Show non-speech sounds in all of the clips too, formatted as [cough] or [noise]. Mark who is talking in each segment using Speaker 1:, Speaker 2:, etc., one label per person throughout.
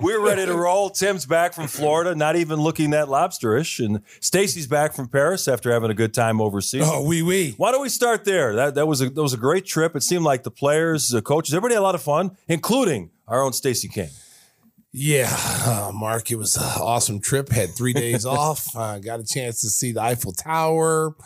Speaker 1: We're ready to roll. Tim's back from Florida, not even looking that lobsterish, and Stacey's back from Paris after having a good time overseas.
Speaker 2: Oh, wee wee.
Speaker 1: Why don't we start there? That that was a that was a great trip. It seemed like the players, the coaches, everybody had a lot of fun, including our own Stacey King.
Speaker 2: Yeah, uh, Mark, it was an awesome trip. Had three days [laughs] off. Uh, got a chance to see the Eiffel Tower.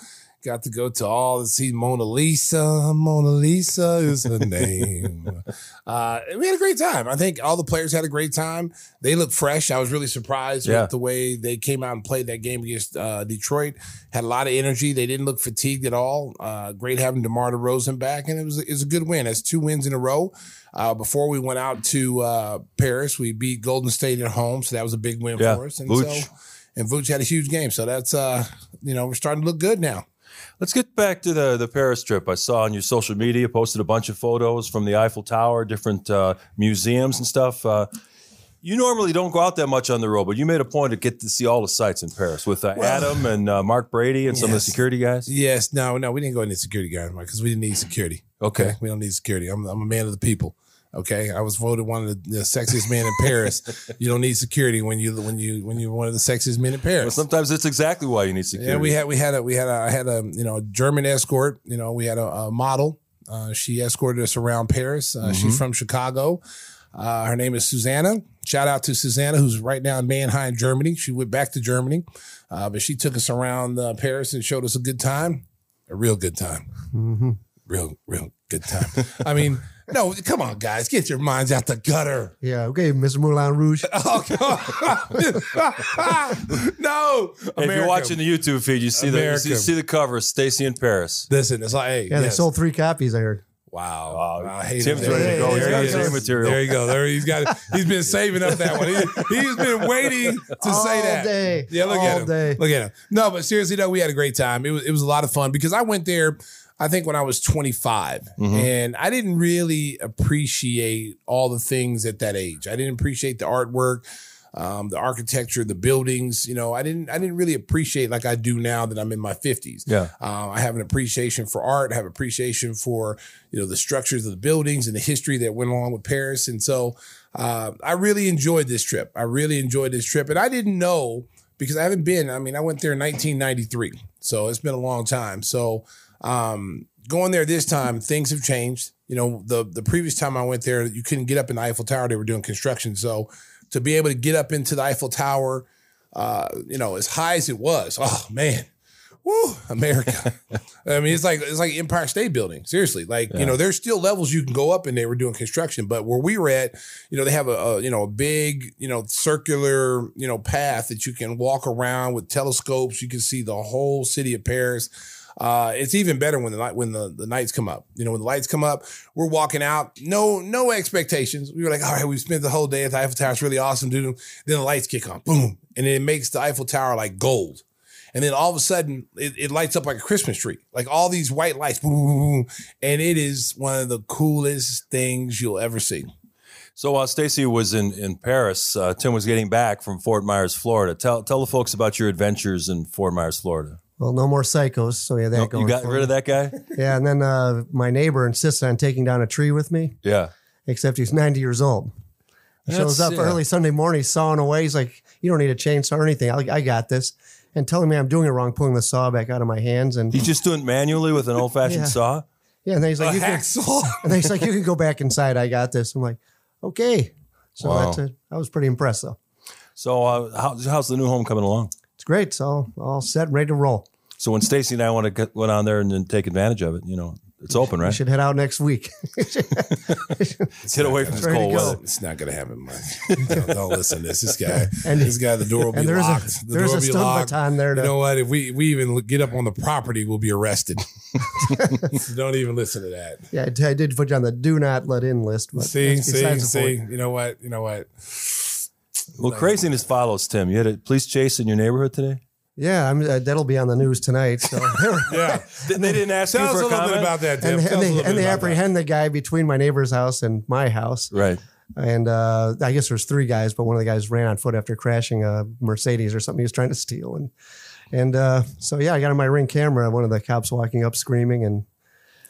Speaker 2: Got to go to all to see Mona Lisa. Mona Lisa is her [laughs] name. uh, we had a great time. I think all the players had a great time. They looked fresh. I was really surprised
Speaker 1: Yeah.
Speaker 2: with the way they came out and played that game against uh, Detroit. Had a lot of energy. They didn't look fatigued at all. Uh, great having DeMar DeRozan back, and it was it was a good win. That's two wins in a row. Uh, before we went out to uh, Paris, we beat Golden State at home, so that was a big win
Speaker 1: Yeah.
Speaker 2: for us. And
Speaker 1: Vooch.
Speaker 2: so, and Vooch had a huge game, so that's uh, you know, we're starting to look good now.
Speaker 1: Let's get back to the the Paris trip. I saw on your social media posted a bunch of photos from the Eiffel Tower, different uh, museums and stuff. Uh, you normally don't go out that much on the road, but you made a point to get to see all the sites in Paris with uh, Adam and uh, Mark Brady and some of the security guys.
Speaker 2: Yes, no, no, we didn't go into security guard because we didn't need security.
Speaker 1: Okay.
Speaker 2: we don't need security. I'm I'm a man of the people. Okay, I was voted one of the, the sexiest men in Paris. [laughs] you don't need security when you when you when you're one of the sexiest men in
Speaker 1: Well,
Speaker 2: Paris.
Speaker 1: sometimes it's exactly why you need security.
Speaker 2: Yeah, we had we had a we had a I had a you know German escort. You know, we had a, a model. Uh, she escorted us around Paris. Uh, She's from Chicago. Uh, her name is Susanna. Shout out to Susanna, who's right now in Mannheim, Germany. She went back to Germany, uh, but she took us around uh, Paris and showed us a good time, a real good time, real real good time. I mean, no, come on, guys, get your minds out the gutter.
Speaker 3: Yeah, okay, Mr. Moulin Rouge. [laughs]
Speaker 2: Oh, God. [laughs] no,
Speaker 1: If you're watching the YouTube feed, you see the you see, see the cover, Stacey in Paris.
Speaker 2: Listen, it's like, hey,
Speaker 3: Yeah, they sold three copies, I heard.
Speaker 2: Wow.
Speaker 1: Wow.
Speaker 2: Wow, I hate
Speaker 1: Tim's
Speaker 2: it.
Speaker 1: ready to go. He's
Speaker 2: There
Speaker 1: got
Speaker 2: he
Speaker 1: his
Speaker 2: is.
Speaker 1: material.
Speaker 2: There you go. There he's got. He's been saving up that one. He, he's been waiting to
Speaker 3: All
Speaker 2: say that.
Speaker 3: day.
Speaker 2: Yeah, look at him.
Speaker 3: day.
Speaker 2: Look at him. No, but seriously though, we had a great time. It was it was a lot of fun because I went there. I think when I was 25,
Speaker 1: Mm-hmm.
Speaker 2: and I didn't really appreciate all the things at that age. I didn't appreciate the artwork, um, the architecture, the buildings. You know, I didn't I didn't really appreciate like I do now that I'm in my 50s.
Speaker 1: Yeah.
Speaker 2: Um, I have an appreciation for art. I have appreciation for you know the structures of the buildings and the history that went along with Paris. And so uh, I really enjoyed this trip. I really enjoyed this trip, and I didn't know because I haven't been. I mean, I went there in 1993, so it's been a long time. So um, going there this time, things have changed. You know, the the previous time I went there, you couldn't get up in the Eiffel Tower; they were doing construction. So to be able to get up into the Eiffel Tower, uh, you know, as high as it was, oh man, woo, America. [laughs] I mean, it's like it's like Empire State Building. Seriously, like you know, there's still levels you can go up, and they were doing construction. But where we were at, you know, they have a, a you know a big you know circular you know path that you can walk around with telescopes. You can see the whole city of Paris. Uh, it's even better when the when the, the nights come up. You know, when the lights come up, we're walking out, no no expectations. We were like, all right, we spent the whole day at the Eiffel Tower. It's really awesome, dude. Then the lights kick on, boom, and it makes the Eiffel Tower like gold. And then all of a sudden, it, it lights up like a Christmas tree, like all these white lights, boom, boom, boom. and it is one of the coolest things you'll ever see.
Speaker 1: So while Stacey was in in Paris, uh, Tim was getting back from Fort Myers, Florida. Tell tell the folks about your adventures in Fort Myers, Florida.
Speaker 3: Well, no more psychos, so yeah, that
Speaker 1: No,
Speaker 3: going.
Speaker 1: you got rid of that guy? [laughs]
Speaker 3: Yeah, and then uh, my neighbor insisted on taking down a tree with me,
Speaker 1: Yeah.
Speaker 3: except he's 90 years old. He shows up
Speaker 1: yeah.
Speaker 3: early Sunday morning, sawing away. He's like, "You don't need a chainsaw or anything. I, I got this." And telling me I'm doing it wrong, pulling the saw back out of my hands, and
Speaker 1: He's just doing it manually with an old fashioned [laughs]
Speaker 3: Yeah.
Speaker 1: saw.
Speaker 3: yeah, and then he's
Speaker 2: A
Speaker 3: like, "You can,"
Speaker 2: hacksaw. [laughs]
Speaker 3: and then he's like, "You can go back inside. I got this." I'm like, "Okay." So
Speaker 1: Wow.
Speaker 3: that's it. I was pretty impressed, though.
Speaker 1: So uh, how, how's the new home coming along?
Speaker 3: It's great. So all set, ready to roll.
Speaker 1: So when Stacy and I want to get went on there and then take advantage of it, you know, it's open,
Speaker 3: We
Speaker 1: right?
Speaker 3: should head out next week. [laughs]
Speaker 1: Let's get away from this cold
Speaker 3: go.
Speaker 1: weather.
Speaker 2: It's not going to happen, Mike. [laughs] Don't, don't listen to this. This guy,
Speaker 3: And-
Speaker 2: this guy, the door will be
Speaker 3: and there's a-
Speaker 2: locked. the
Speaker 3: there's
Speaker 2: door
Speaker 3: a
Speaker 2: will be
Speaker 3: stun
Speaker 2: locked.
Speaker 3: baton there to-
Speaker 2: You know what? If we we even get up on the property, we'll be arrested. [laughs] So don't even listen to that.
Speaker 3: yeah, I did- put you on the do not let in list. But
Speaker 2: See, see, see. You know what? You know what?
Speaker 1: Well, craziness follows Tim. You had a police chase in your neighborhood today.
Speaker 3: Yeah, I'm, uh, that'll be on the news tonight. So [laughs]
Speaker 2: Yeah.
Speaker 1: They, they didn't ask
Speaker 2: Tell
Speaker 1: you
Speaker 2: us a little
Speaker 1: comment.
Speaker 2: bit about that, Tim.
Speaker 3: and, and they, and they
Speaker 2: about that.
Speaker 3: apprehend the guy between my neighbor's house and my house.
Speaker 1: Right.
Speaker 3: And uh, I guess there's three guys, but one of the guys ran on foot after crashing a Mercedes or something he was trying to steal. And and uh, so yeah, I got on my ring camera. One of the cops walking up, screaming and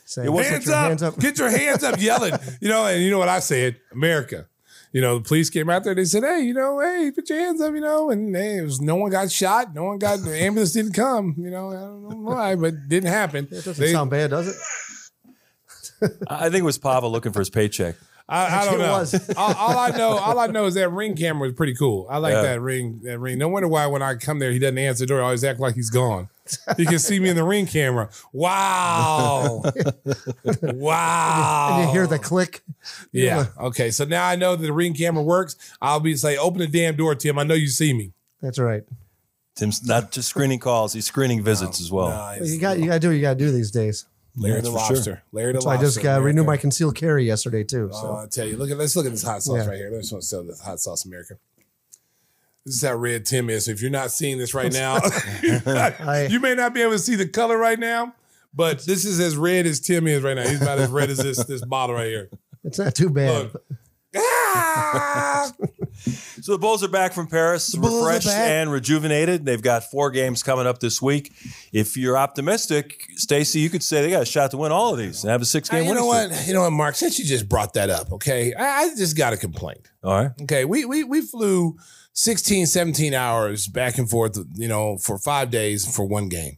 Speaker 3: saying,
Speaker 2: hands
Speaker 3: "Put your
Speaker 2: up,
Speaker 3: hands up."
Speaker 2: Get your hands up, yelling. You know, and you know what I said? America. You know, the police came out there. They said, "Hey, you know, hey, put your hands up." You know, and hey, it was no one got shot. No one got the ambulance didn't come. You know, I don't know why, but it didn't happen.
Speaker 3: It doesn't
Speaker 2: They-
Speaker 3: sound bad, does it?
Speaker 1: I I think it was Pava looking for his paycheck.
Speaker 2: I, I don't know. [laughs] all, all I know, all I know is that ring camera is pretty cool. I like
Speaker 1: Yeah.
Speaker 2: that ring. That ring. No wonder why when I come there, he doesn't answer the door. I always act like he's gone. He can see me in the ring camera. Wow, [laughs] wow.
Speaker 3: And you hear the click.
Speaker 2: Yeah. Okay. So now I know that the ring camera works. I'll be say, open the damn door, Tim. I know you see me.
Speaker 3: That's right.
Speaker 1: Tim's not just screening calls; he's screening visits as well.
Speaker 2: Nah,
Speaker 3: You got you got to do what you got to do these days.
Speaker 2: Larry the lobster. Larry the
Speaker 3: So I just
Speaker 2: America.
Speaker 3: renewed my concealed carry yesterday too.
Speaker 2: Oh,
Speaker 3: So
Speaker 2: I tell you, look at let's look at this hot sauce
Speaker 3: Yeah.
Speaker 2: right here. Let's want to sell this hot sauce, America. This is how red Tim is. So if you're not seeing this right now, [laughs] [laughs]
Speaker 3: I-
Speaker 2: you may not be able to see the color right now, but this is as red as Tim is right now. He's about as red as this this bottle right here.
Speaker 3: it's not too bad.
Speaker 2: Look. Ah! [laughs]
Speaker 1: So the Bulls are back from Paris, refreshed and rejuvenated. They've got four games coming up this week. If you're optimistic, Stacey, you could say they got a shot to win all of these and have a six game
Speaker 2: you know what? You know what, Mark? Since you just brought that up, okay, I, I just got a complaint.
Speaker 1: All right.
Speaker 2: Okay, we we we flew 16, 17 hours back and forth, you know, for five days for one game.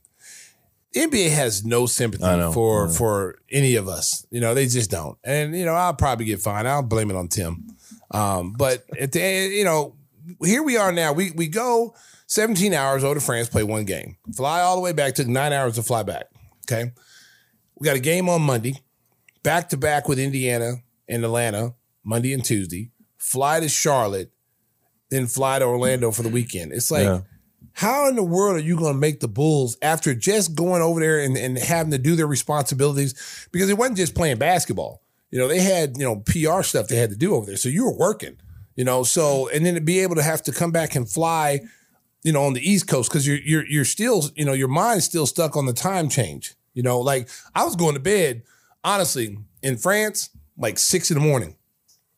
Speaker 2: NBA has no sympathy
Speaker 1: know,
Speaker 2: for for any of us. You know, they just don't. And you know, I'll probably get fined. I'll blame it on Tim. Um, but at the end, you know, here we are now. We we go 17 hours over to France, play one game, fly all the way back. Took nine hours to fly back. Okay, we got a game on Monday, back to back with Indiana and Atlanta, Monday and Tuesday. Fly to Charlotte, then fly to Orlando for the weekend. It's like,
Speaker 1: Yeah.
Speaker 2: How in the world are you going to make the Bulls after just going over there and, and having to do their responsibilities? Because it wasn't just playing basketball. You know, they had, you know, PR stuff they had to do over there. So you were working, you know, so, and then to be able to have to come back and fly, you know, on the East Coast, because you're, you're, you're still, you know, your mind's still stuck on the time change. You know, like I was going to bed, honestly, in France, like six in the morning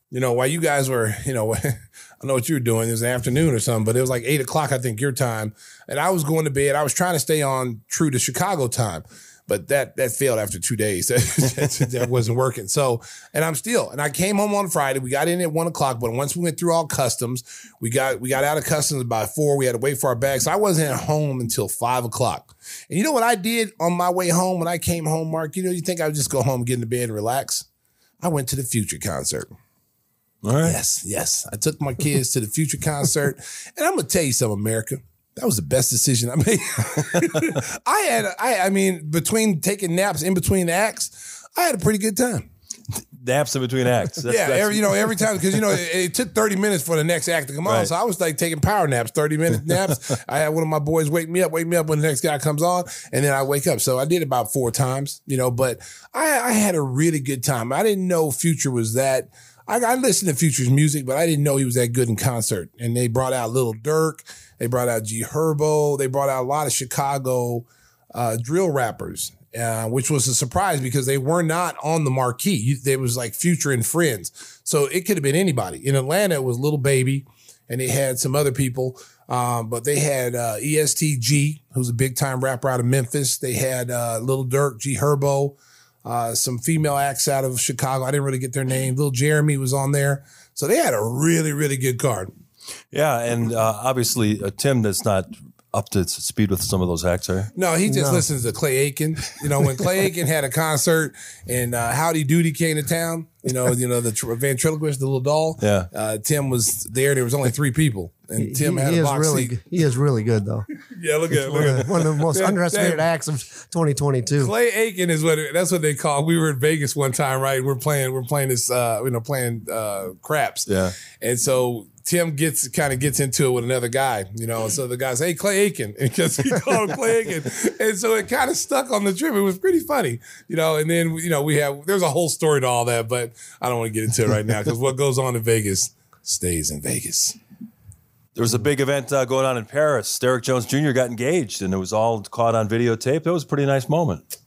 Speaker 2: you know, while you guys were, you know, [laughs] I know what you were doing. It was the afternoon or something, but it was like eight o'clock, I think, your time. And I was going to bed. I was trying to stay on true to Chicago time, but that that failed after two days. [laughs] that, wasn't working. So, and I'm still, and I came home on Friday. We got in at one o'clock, but once we went through all customs, we got we got out of customs by four. We had to wait for our bags. So I wasn't home until five o'clock. And you know what I did on my way home when I came home, Mark? You know, you think I would just go home, get into bed, and relax? I went to the Future concert.
Speaker 1: All right.
Speaker 2: Yes, yes. I took my kids to the Future concert, [laughs] and I'm gonna tell you something, America. That was the best decision I made. [laughs] I had, I, I mean, between taking naps in between acts, I had a pretty good time.
Speaker 1: Naps in between acts. That's-
Speaker 2: yeah,
Speaker 1: that's-
Speaker 2: every, you know, every time because you know it, it took 30 minutes for the next act to come on, so I was like taking power naps, 30 minute naps. [laughs] I had one of my boys wake me up, wake me up when the next guy comes on, and then I wake up. So I did about four times, you know, but I, I had a really good time. I didn't know Future was that. I, I listened to Future's music, but I didn't know he was that good in concert. And they brought out Lil Durk, they brought out G Herbo, they brought out a lot of Chicago uh, drill rappers. uh, which was a surprise because they were not on the marquee. They was like Future and Friends, so it could have been anybody. In Atlanta, it was Lil Baby, and they had some other people. Um, but they had uh, EST Gee, who's a big time rapper out of Memphis. They had uh, Lil Durk, G Herbo, uh, some female acts out of Chicago. I didn't really get their name. Little Jeremy was on there. So they had a really, really good card.
Speaker 1: Yeah, and uh, obviously uh, Tim that's not up to speed with some of those acts, are?
Speaker 2: No, he just
Speaker 3: No.
Speaker 2: listens to Clay Aiken. You know, when Clay Aiken had a concert and uh, Howdy Doody came to town, you know, you know the tr- ventriloquist, the little doll.
Speaker 1: Yeah.
Speaker 2: uh, Tim was there. There was only three people, and Tim
Speaker 3: he,
Speaker 2: had
Speaker 3: he
Speaker 2: a
Speaker 3: is
Speaker 2: box
Speaker 3: really
Speaker 2: seat.
Speaker 3: good. he is really good though. [laughs]
Speaker 2: Yeah, look at
Speaker 3: One
Speaker 2: look
Speaker 3: of,
Speaker 2: at
Speaker 3: the, one of the most [laughs]
Speaker 2: That-
Speaker 3: underestimated
Speaker 2: that-
Speaker 3: acts of 2022.
Speaker 2: Clay Aiken is what that's what they call. We were in Vegas one time, right? We're playing we're playing this uh you know playing uh craps.
Speaker 1: Yeah.
Speaker 2: And so Tim gets kind of gets into it with another guy, you know. And so the guy says, "Hey, Clay Aiken," [laughs] because he called him Clay Aiken, and so it kind of stuck on the trip. It was pretty funny, you know. And then you know we have there's a whole story to all that, but I don't want to get into it right now because what goes on in Vegas stays in Vegas.
Speaker 1: There was a big event uh, going on in Paris. Derrick Jones Jr. got engaged, and it was all caught on videotape. That was a pretty nice moment.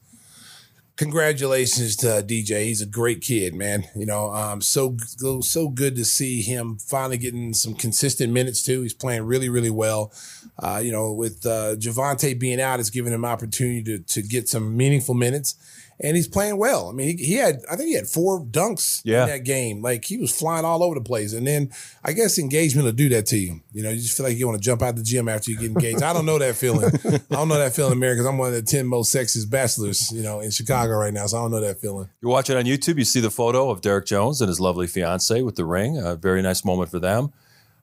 Speaker 2: congratulations to uh, DJ. He's a great kid, man. You know, um, so so good to see him finally getting some consistent minutes too. He's playing really, really well. Uh, you know, with uh, Javonte being out, it's giving him opportunity to to get some meaningful minutes. And he's playing well. I mean, he, he had, I think he had four dunks
Speaker 1: Yeah.
Speaker 2: in that game. Like he was flying all over the place. And then I guess engagement will do that to you. You know, you just feel like you want to jump out the gym after you get engaged. I don't know that feeling. I don't know that feeling, America, because I'm one of the 10 most sexiest bachelors, you know, in Chicago right now. So I don't know that feeling.
Speaker 1: You're watching on YouTube. You see the photo of Derrick Jones and his lovely fiance with the ring. A very nice moment for them.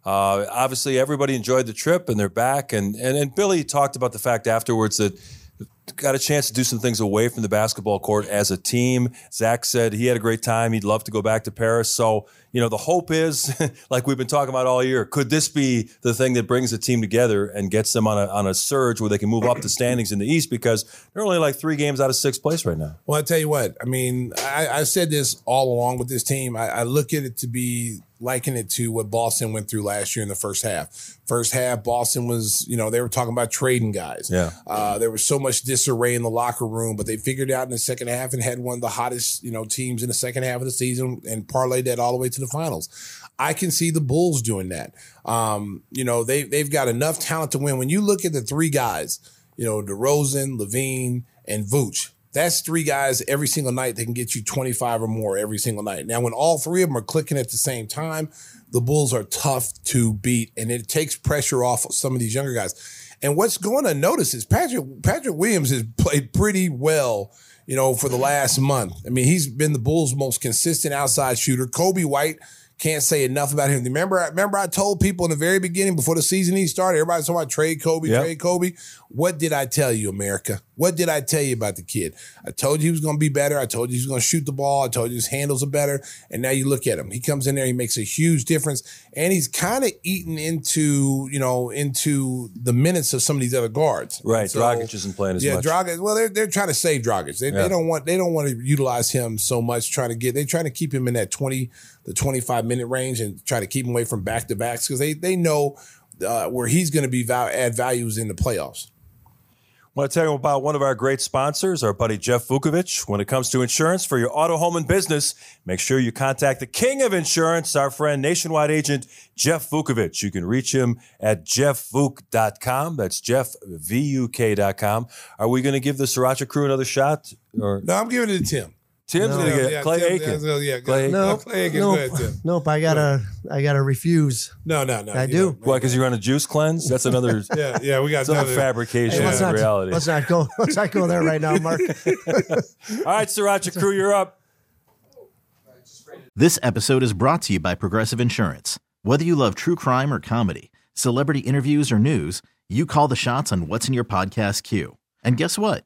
Speaker 1: Uh, obviously, everybody enjoyed the trip and they're back. And, and and Billy talked about the fact afterwards that got a chance to do some things away from the basketball court as a team. Zach said he had a great time. He'd love to go back to Paris. So, you know, the hope is, [laughs] like we've been talking about all year, could this be the thing that brings the team together and gets them on a, on a surge where they can move up the standings in the East because they're only like three games out of sixth place right now.
Speaker 2: Well, I tell you what, I mean, I, I said this all along with this team. I, I look at it to be liken it to what Boston went through last year in the first half. First half, Boston was, you know, they were talking about trading guys.
Speaker 1: Yeah.
Speaker 2: Uh, there was so much disarray in the locker room, but they figured it out in the second half and had one of the hottest, you know, teams in the second half of the season and parlayed that all the way to the finals. I can see the Bulls doing that. Um, you know, they they've got enough talent to win. When you look at the three guys, you know, DeRozan, LaVine, and Vooch, that's three guys every single night that can get you 25 or more every single night. Now, when all three of them are clicking at the same time, the Bulls are tough to beat, and it takes pressure off of some of these younger guys. And what's going to notice is Patrick Patrick Williams has played pretty well, you know, for the last month. I mean, he's been the Bulls' most consistent outside shooter. Coby White can't say enough about him. Remember, remember I told people in the very beginning before the season even started, everybody's talking about trade Coby,
Speaker 1: Yep.
Speaker 2: trade Coby. What did I tell you, America? What did I tell you about the kid? I told you he was going to be better. I told you he was going to shoot the ball. I told you his handles are better. And now you look at him. He comes in there, he makes a huge difference, and he's kind of eaten into you know into the minutes of some of these other guards.
Speaker 1: Right.
Speaker 2: So-
Speaker 1: Dragic isn't playing as
Speaker 2: yeah,
Speaker 1: much.
Speaker 2: Dragic. Well, they're they're trying to save Dragic. They,
Speaker 1: Yeah.
Speaker 2: they don't want they don't want to utilize him so much. Trying to get they're trying to keep him in that twenty the twenty five minute range and try to keep him away from back to backs because they they know uh, where he's going to be val- add values in the playoffs.
Speaker 1: I want to tell you about one of our great sponsors, our buddy Jeff Vukovic. When it comes to insurance for your auto, home, and business, make sure you contact the king of insurance, our friend, nationwide agent Jeff Vukovic. You can reach him at jeffvuk.com. That's jeffvuk.com. Are we going to give the Sriracha crew another shot? Or
Speaker 2: No, I'm giving it to Tim.
Speaker 1: Tim's
Speaker 3: No.
Speaker 1: going to get
Speaker 2: Yeah,
Speaker 1: Clay
Speaker 2: Tim-
Speaker 1: Aiken.
Speaker 2: yeah, yeah,
Speaker 1: Clay,
Speaker 2: No,
Speaker 3: Nope.
Speaker 2: Clay Aiken,
Speaker 3: nope.
Speaker 2: go ahead, Tim.
Speaker 3: Nope. I gotta. I gotta refuse.
Speaker 2: No, no, no.
Speaker 3: I do.
Speaker 1: Why? Because you're on a juice cleanse? That's another, [laughs]
Speaker 2: Yeah, yeah. We got
Speaker 1: that's another
Speaker 2: another
Speaker 1: fabrication
Speaker 3: let's
Speaker 1: of
Speaker 3: not.
Speaker 1: reality.
Speaker 3: Let's not go. Let's not go there right now, Mark. [laughs]
Speaker 1: All right, Sriracha crew, you're up.
Speaker 4: This episode is brought to you by Progressive Insurance. Whether you love true crime or comedy, celebrity interviews or news, you call the shots on what's in your podcast queue. And guess what?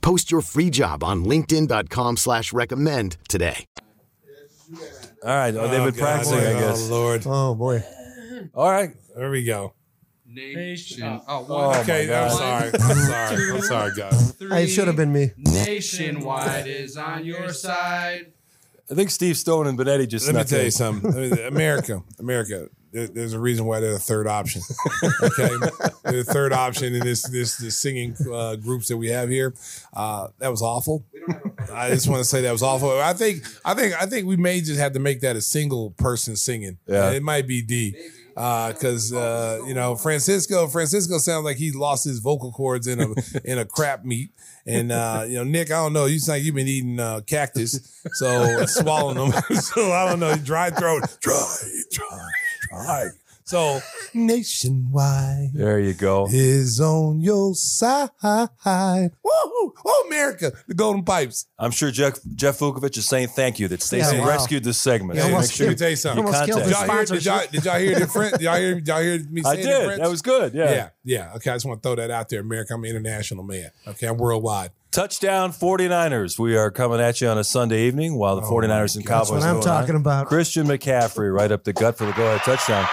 Speaker 5: Post your free job on linkedin.com slash recommend today.
Speaker 1: All right. Oh, they've been practicing, I guess.
Speaker 2: Oh Lord.
Speaker 3: Oh boy.
Speaker 1: All right.
Speaker 2: There we go.
Speaker 6: Nation. Oh,
Speaker 1: Oh,
Speaker 6: one,
Speaker 1: my
Speaker 2: Okay, I'm sorry. I'm sorry. I'm sorry, guys.
Speaker 6: three.
Speaker 3: It should have been me.
Speaker 6: Nationwide is on your side.
Speaker 1: I think Steve Stone and Benetti just
Speaker 2: Let me tell
Speaker 1: in.
Speaker 2: you something. I mean, America, [laughs] America. there- There's a reason why they're the third option. Okay, [laughs] they're the third option in this this, this singing uh, groups that we have here. Uh, that was awful. I just want to say that was awful. I think I think I think we may just have to make that a single person singing.
Speaker 1: Yeah.
Speaker 2: it might be D. Because uh, you know Francisco, Francisco sounds like he lost his vocal cords in a in a crap meat, and uh, you know Nick, I don't know. You sound like you've been eating uh, cactus, so swallowing them. [laughs] so I don't know, dry throat, dry, dry, dry. So nationwide
Speaker 1: There you go.
Speaker 2: is on your side. Woo! Oh, America, the Golden Pipes.
Speaker 1: I'm sure Jeff Jeff Vukovic is saying thank you that Stacey
Speaker 3: Yeah, wow.
Speaker 1: rescued this segment.
Speaker 3: He
Speaker 1: So
Speaker 3: almost
Speaker 1: make sure
Speaker 2: Let me
Speaker 1: you,
Speaker 2: tell you something.
Speaker 1: you
Speaker 3: Almost
Speaker 2: Did y'all, hear, did, y'all, did y'all hear the French? Did y'all hear? Did y'all hear me
Speaker 1: I
Speaker 2: saying
Speaker 1: did. That was good. Yeah.
Speaker 2: Yeah, yeah. Okay, I just want to throw that out there, America. I'm an international man. Okay, I'm worldwide.
Speaker 1: Touchdown 49ers. We are coming at you on a Sunday evening while the 49ers and Cowboys
Speaker 3: That's what I'm
Speaker 1: going
Speaker 3: talking
Speaker 1: on.
Speaker 3: about.
Speaker 1: Christian McCaffrey right up the gut for the go ahead touchdown.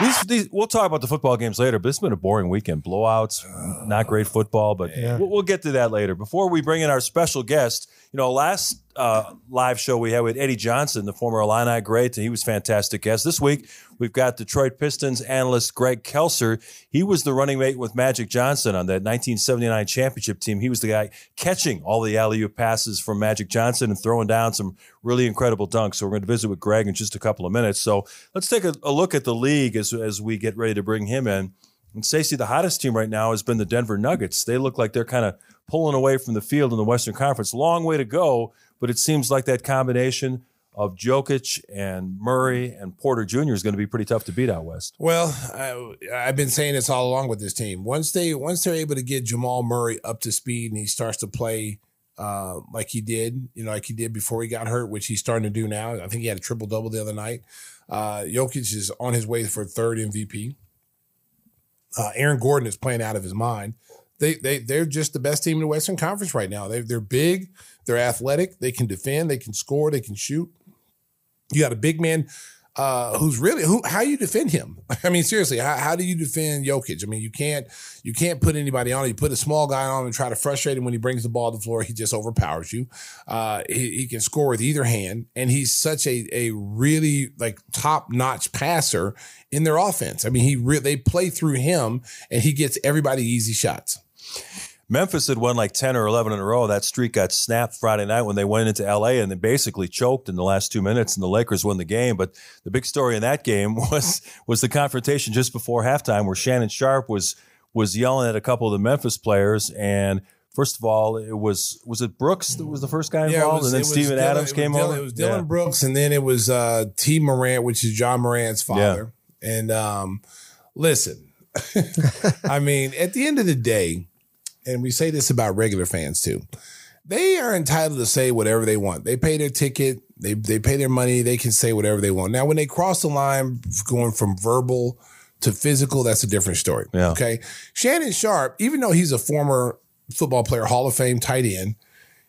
Speaker 1: These, these, we'll talk about the football games later, but it's been a boring weekend. Blowouts, not great football, but
Speaker 3: Yeah.
Speaker 1: we'll, we'll get to that later. Before we bring in our special guest, you know, last uh, live show we had with Eddie Johnson, the former Illini great, and he was fantastic guest. This week, we've got Detroit Pistons analyst Greg Kelser. He was the running mate with Magic Johnson on that 1979 championship team. He was the guy catching all the alley-oop passes from Magic Johnson and throwing down some really incredible dunks. So we're going to visit with Greg in just a couple of minutes. So let's take a, a look at the league as, as we get ready to bring him in. And Stacey, the hottest team right now has been the Denver Nuggets. They look like they're kind of pulling away from the field in the Western Conference. Long way to go, but it seems like that combination of Jokic and Murray and Porter Jr. is going to be pretty tough to beat out west.
Speaker 2: Well, I, I've been saying this all along with this team. Once they once they're able to get Jamal Murray up to speed and he starts to play uh, like he did, you know, like he did before he got hurt, which he's starting to do now. I think he had a triple double the other night. Uh, Jokic is on his way for third MVP. Uh, Aaron Gordon is playing out of his mind. They they they're just the best team in the Western Conference right now. They they're big, they're athletic, they can defend, they can score, they can shoot. You got a big man uh, who's really who? How you defend him? [laughs] I mean, seriously, how, how do you defend Jokic? I mean, you can't you can't put anybody on. You put a small guy on and try to frustrate him when he brings the ball to the floor. He just overpowers you. Uh, he, he can score with either hand, and he's such a a really like top notch passer in their offense. I mean, he re- they play through him, and he gets everybody easy shots.
Speaker 1: Memphis had won like 10 or 11 in a row. That streak got snapped Friday night when they went into LA and they basically choked in the last two minutes and the Lakers won the game. But the big story in that game [laughs] was, was the confrontation just before halftime where Shannon Sharpe was, was yelling at a couple of the Memphis players. And first of all, it was, was it Brooks that was the first guy
Speaker 2: Yeah,
Speaker 1: involved?
Speaker 2: was-
Speaker 1: and then Steven
Speaker 2: Dillon-
Speaker 1: Adams came
Speaker 2: Dillon-
Speaker 1: over?
Speaker 2: It was Dillon
Speaker 1: Yeah.
Speaker 2: Brooks, and then it was uh, T. Morant, which is Ja Morant's father. And um, listen, [laughs] I mean, at the end of the day, and we say this about regular fans too, they are entitled to say whatever they want. They pay their ticket, they they pay their money, they can say whatever they want. Now, when they cross the line going from verbal to physical, that's a different story.
Speaker 1: Yeah.
Speaker 2: Okay. Shannon Sharpe, even though he's a former football player, Hall of Fame tight end,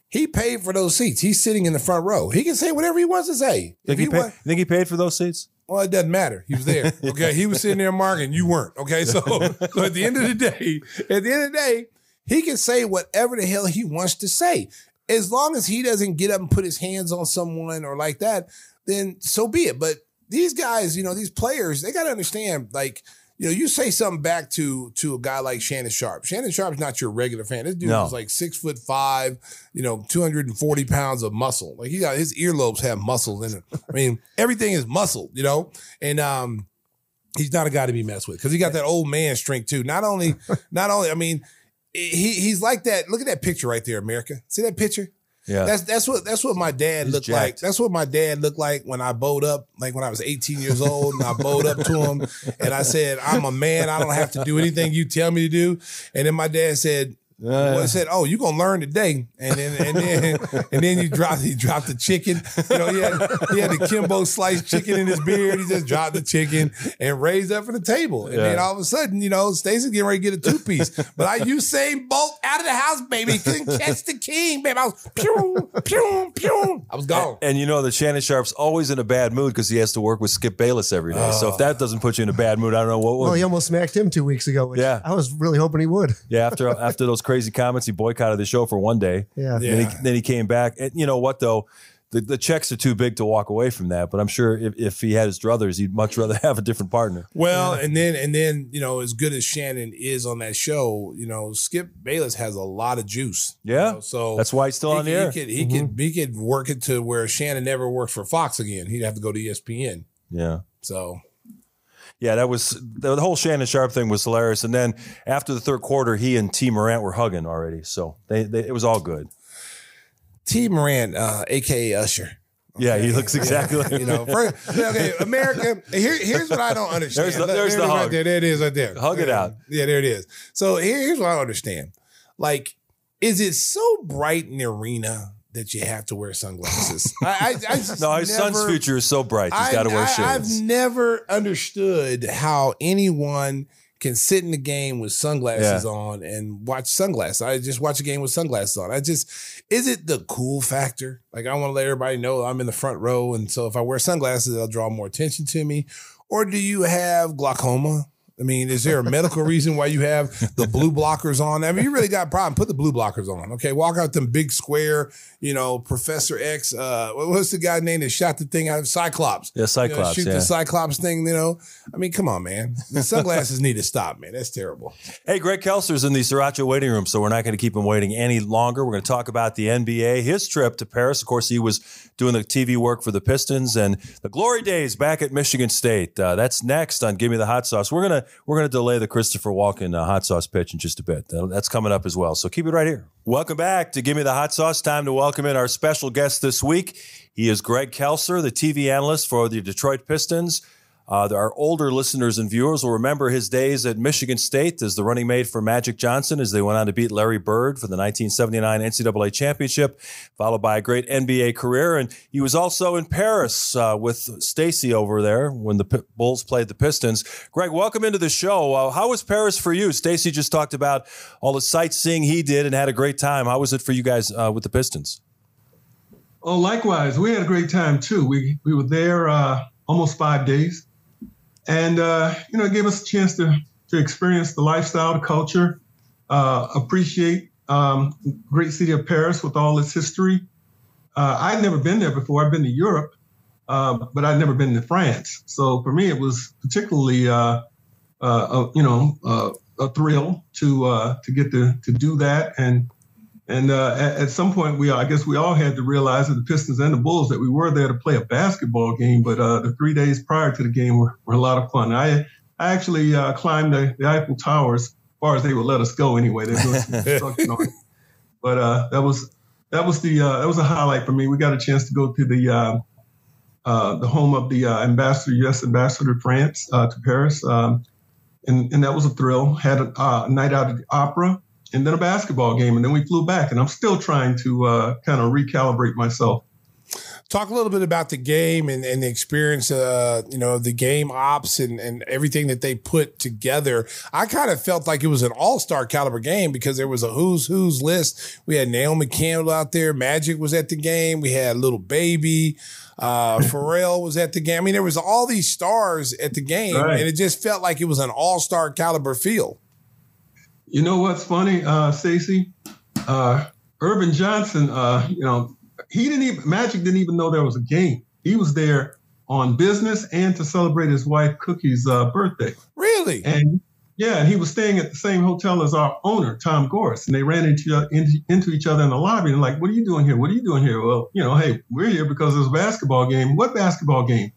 Speaker 2: he paid for those seats. He's sitting in the front row. He can say whatever he wants to say.
Speaker 1: Think he
Speaker 2: he
Speaker 1: paid,
Speaker 2: wa-
Speaker 1: think he paid for those seats?
Speaker 2: well, it doesn't matter. He was there. [laughs] Okay. he was sitting there marking. You weren't. Okay. So, [laughs] so at the end of the day, at the end of the day, he can say whatever the hell he wants to say. As long as he doesn't get up and put his hands on someone or like that, then so be it. But these guys, you know, these players, they got to understand, like, you know, you say something back to to a guy like Shannon Sharpe. Shannon Sharpe's not your regular fan. This dude
Speaker 1: No.
Speaker 2: is like six foot five, you know, 240 pounds of muscle. Like he got his earlobes have muscle in it. I mean, [laughs] everything is muscle, you know? And um he's not a guy to be messed with because he got that old man strength too. Not only, [laughs] not only, I mean, he he's like that. Look at that picture right there, America. See that picture?
Speaker 1: Yeah.
Speaker 2: That's that's what that's what my dad
Speaker 1: He's
Speaker 2: looked like. That's what my dad looked like when I bowed up, like when I was 18 years old, and I bowed up to him, and I said, "I'm a man. I don't have to do anything you tell me to do." And then my dad said. Well, he said, "Oh, you gonna learn today," and then and then [laughs] and then you dropped he dropped the chicken. You know, he had he had the Kimbo sliced chicken in his beard. He just dropped the chicken and raised up for the table. And then all of a sudden, you know, Stacey getting ready to get a two piece. But I Usain Bolt out of the house, baby. Couldn't catch the king, baby. I was pew pew pew. I was gone.
Speaker 1: And you know that Shannon Sharpe's always in a bad mood because he has to work with Skip Bayless every day. So if oh. that doesn't put you in a bad mood, I don't know what would.
Speaker 3: Well, he almost smacked him two weeks ago. Which
Speaker 1: Yeah.
Speaker 3: I was really hoping he would.
Speaker 1: yeah, after after those crazy comments, he boycotted the show for one day.
Speaker 3: Yeah.
Speaker 2: Yeah.
Speaker 1: Then, he, then he came back. And you know what though? The, the checks are too big to walk away from that. But I'm sure if, if he had his druthers, he'd much rather [laughs] have a different partner.
Speaker 2: Well, and then and then you know, as good as Shannon is on that show, you know, Skip Bayless has a lot of juice. you
Speaker 1: Yeah.
Speaker 2: know, so
Speaker 1: That's why he's still
Speaker 2: he
Speaker 1: on the
Speaker 2: could-
Speaker 1: air.
Speaker 2: He could he could mm-hmm. he could work it to where Shannon never worked for Fox again. He'd have to go to ESPN.
Speaker 1: Yeah.
Speaker 2: So
Speaker 1: Yeah, that was the, whole Shannon Sharpe thing was hilarious. And then after the third quarter, he and T Morant were hugging already. So they, they, it was all good.
Speaker 2: T Morant, uh, aka Usher.
Speaker 1: Yeah, he looks exactly like [laughs]
Speaker 2: You know, first, okay, America. Here, here's what I don't understand.
Speaker 1: There's the- there's
Speaker 2: there
Speaker 1: the
Speaker 2: it is
Speaker 1: hug.
Speaker 2: Right there, there it is, right there.
Speaker 1: Hug it out.
Speaker 2: Yeah, there it is. So here- here's what I don't understand. Like, is it so bright in the arena that you have to wear sunglasses? [laughs] I, I, I just
Speaker 1: No, his son's future is so bright. He's got to wear
Speaker 2: I-
Speaker 1: shades.
Speaker 2: I've never understood how anyone can sit in the game with sunglasses
Speaker 1: Yeah.
Speaker 2: on and watch sunglasses. I just watch a game with sunglasses on. I just is it the cool factor? Like I want to let everybody know I'm in the front row, and so if I wear sunglasses, they'll draw more attention to me. Or do you have glaucoma? I mean, is there a medical reason why you have the blue blockers on? I mean, you really got a problem. Put the blue blockers on. Okay. Walk out them big square, you know, Professor X. Uh, what was the guy name that shot the thing out of Cyclops?
Speaker 1: Yeah,
Speaker 2: You know,
Speaker 1: Cyclops.
Speaker 2: shoot
Speaker 1: yeah.
Speaker 2: the Cyclops thing, you know. I mean, come on, man. The sunglasses need to stop, man. That's terrible.
Speaker 1: Hey, Greg Kelser's in the Sriracha waiting room, so we're not going to keep him waiting any longer. We're going to talk about the NBA, his trip to Paris. Of course, he was doing the TV work for the Pistons and the glory days back at Michigan State. Uh, that's next on Give Me the Hot Sauce. We're gonna we're gonna delay the Christopher Walken uh, hot sauce pitch in just a bit. That's coming up as well. So keep it right here. Welcome back to Give Me the Hot Sauce. Time to welcome in our special guest this week. He is Greg Kelser, the TV analyst for the Detroit Pistons. Uh, our older listeners and viewers will remember his days at Michigan State as the running mate for Magic Johnson as they went on to beat Larry Bird for the 1979 NCAA championship, followed by a great NBA career. And he was also in Paris uh, with Stacey over there when the P- Bulls played the Pistons. Greg, welcome into the show. Uh, how was Paris for you? Stacey just talked about all the sightseeing he did and had a great time. How was it for you guys uh, with the Pistons?
Speaker 7: Oh, likewise, we had a great time too. We we were there uh, almost five days, and uh, you know, it gave us a chance to to experience the lifestyle, the culture, uh, appreciate um, great city of Paris with all its history. Uh, I'd never been there before. I've been to Europe, uh, but I'd never been to France. So for me, it was particularly, uh, uh, a, you know, a thrill to to get to to do that and and uh, at, at some point, we I guess we all had to realize that the Pistons and the Bulls that we were there to play a basketball game, but uh, the three days prior to the game were, were a lot of fun. I I actually uh, climbed the, the Eiffel Tower as far as they would let us go. Anyway, they doing some [laughs] construction on it, but uh, that was that was the uh, that was a highlight for me. We got a chance to go to the uh, uh, the home of the uh, ambassador, U.S. ambassador to France, uh, to Paris, um, and and that was a thrill. Had a uh, night out at the opera and then a basketball game, and then we flew back. And I'm still trying to uh, kind of recalibrate myself.
Speaker 2: Talk a little bit about the game and, and the experience, uh, you know, the game ops and, and everything that they put together. I kind of felt like it was an all star caliber game because there was a who's who's list. We had Naomi Campbell out there. Magic was at the game. We had Lil Baby. Uh, [laughs] Pharrell was at the game. I mean, there was all these stars at the game,
Speaker 7: Right.
Speaker 2: and it just felt like it was an all star caliber feel.
Speaker 7: You know what's funny, uh, Stacey? Uh, Earvin Johnson, uh, you know, he didn't even Magic didn't even know there was a game. He was there on business and to celebrate his wife Cookie's uh, birthday.
Speaker 2: Really?
Speaker 7: And yeah, and he was staying at the same hotel as our owner, Tom Gores, and they ran into, into into each other in the lobby and like, "What are you doing here? What are you doing here?" Well, you know, hey, we're here because there's a basketball game. What basketball game?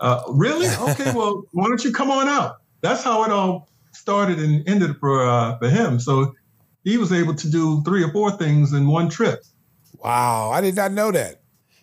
Speaker 7: Uh, really? [laughs] Okay, well, why don't you come on out? That's how it all started and ended for uh, for him. So he was able to do three or four things in one trip.
Speaker 2: Wow, I did not know that.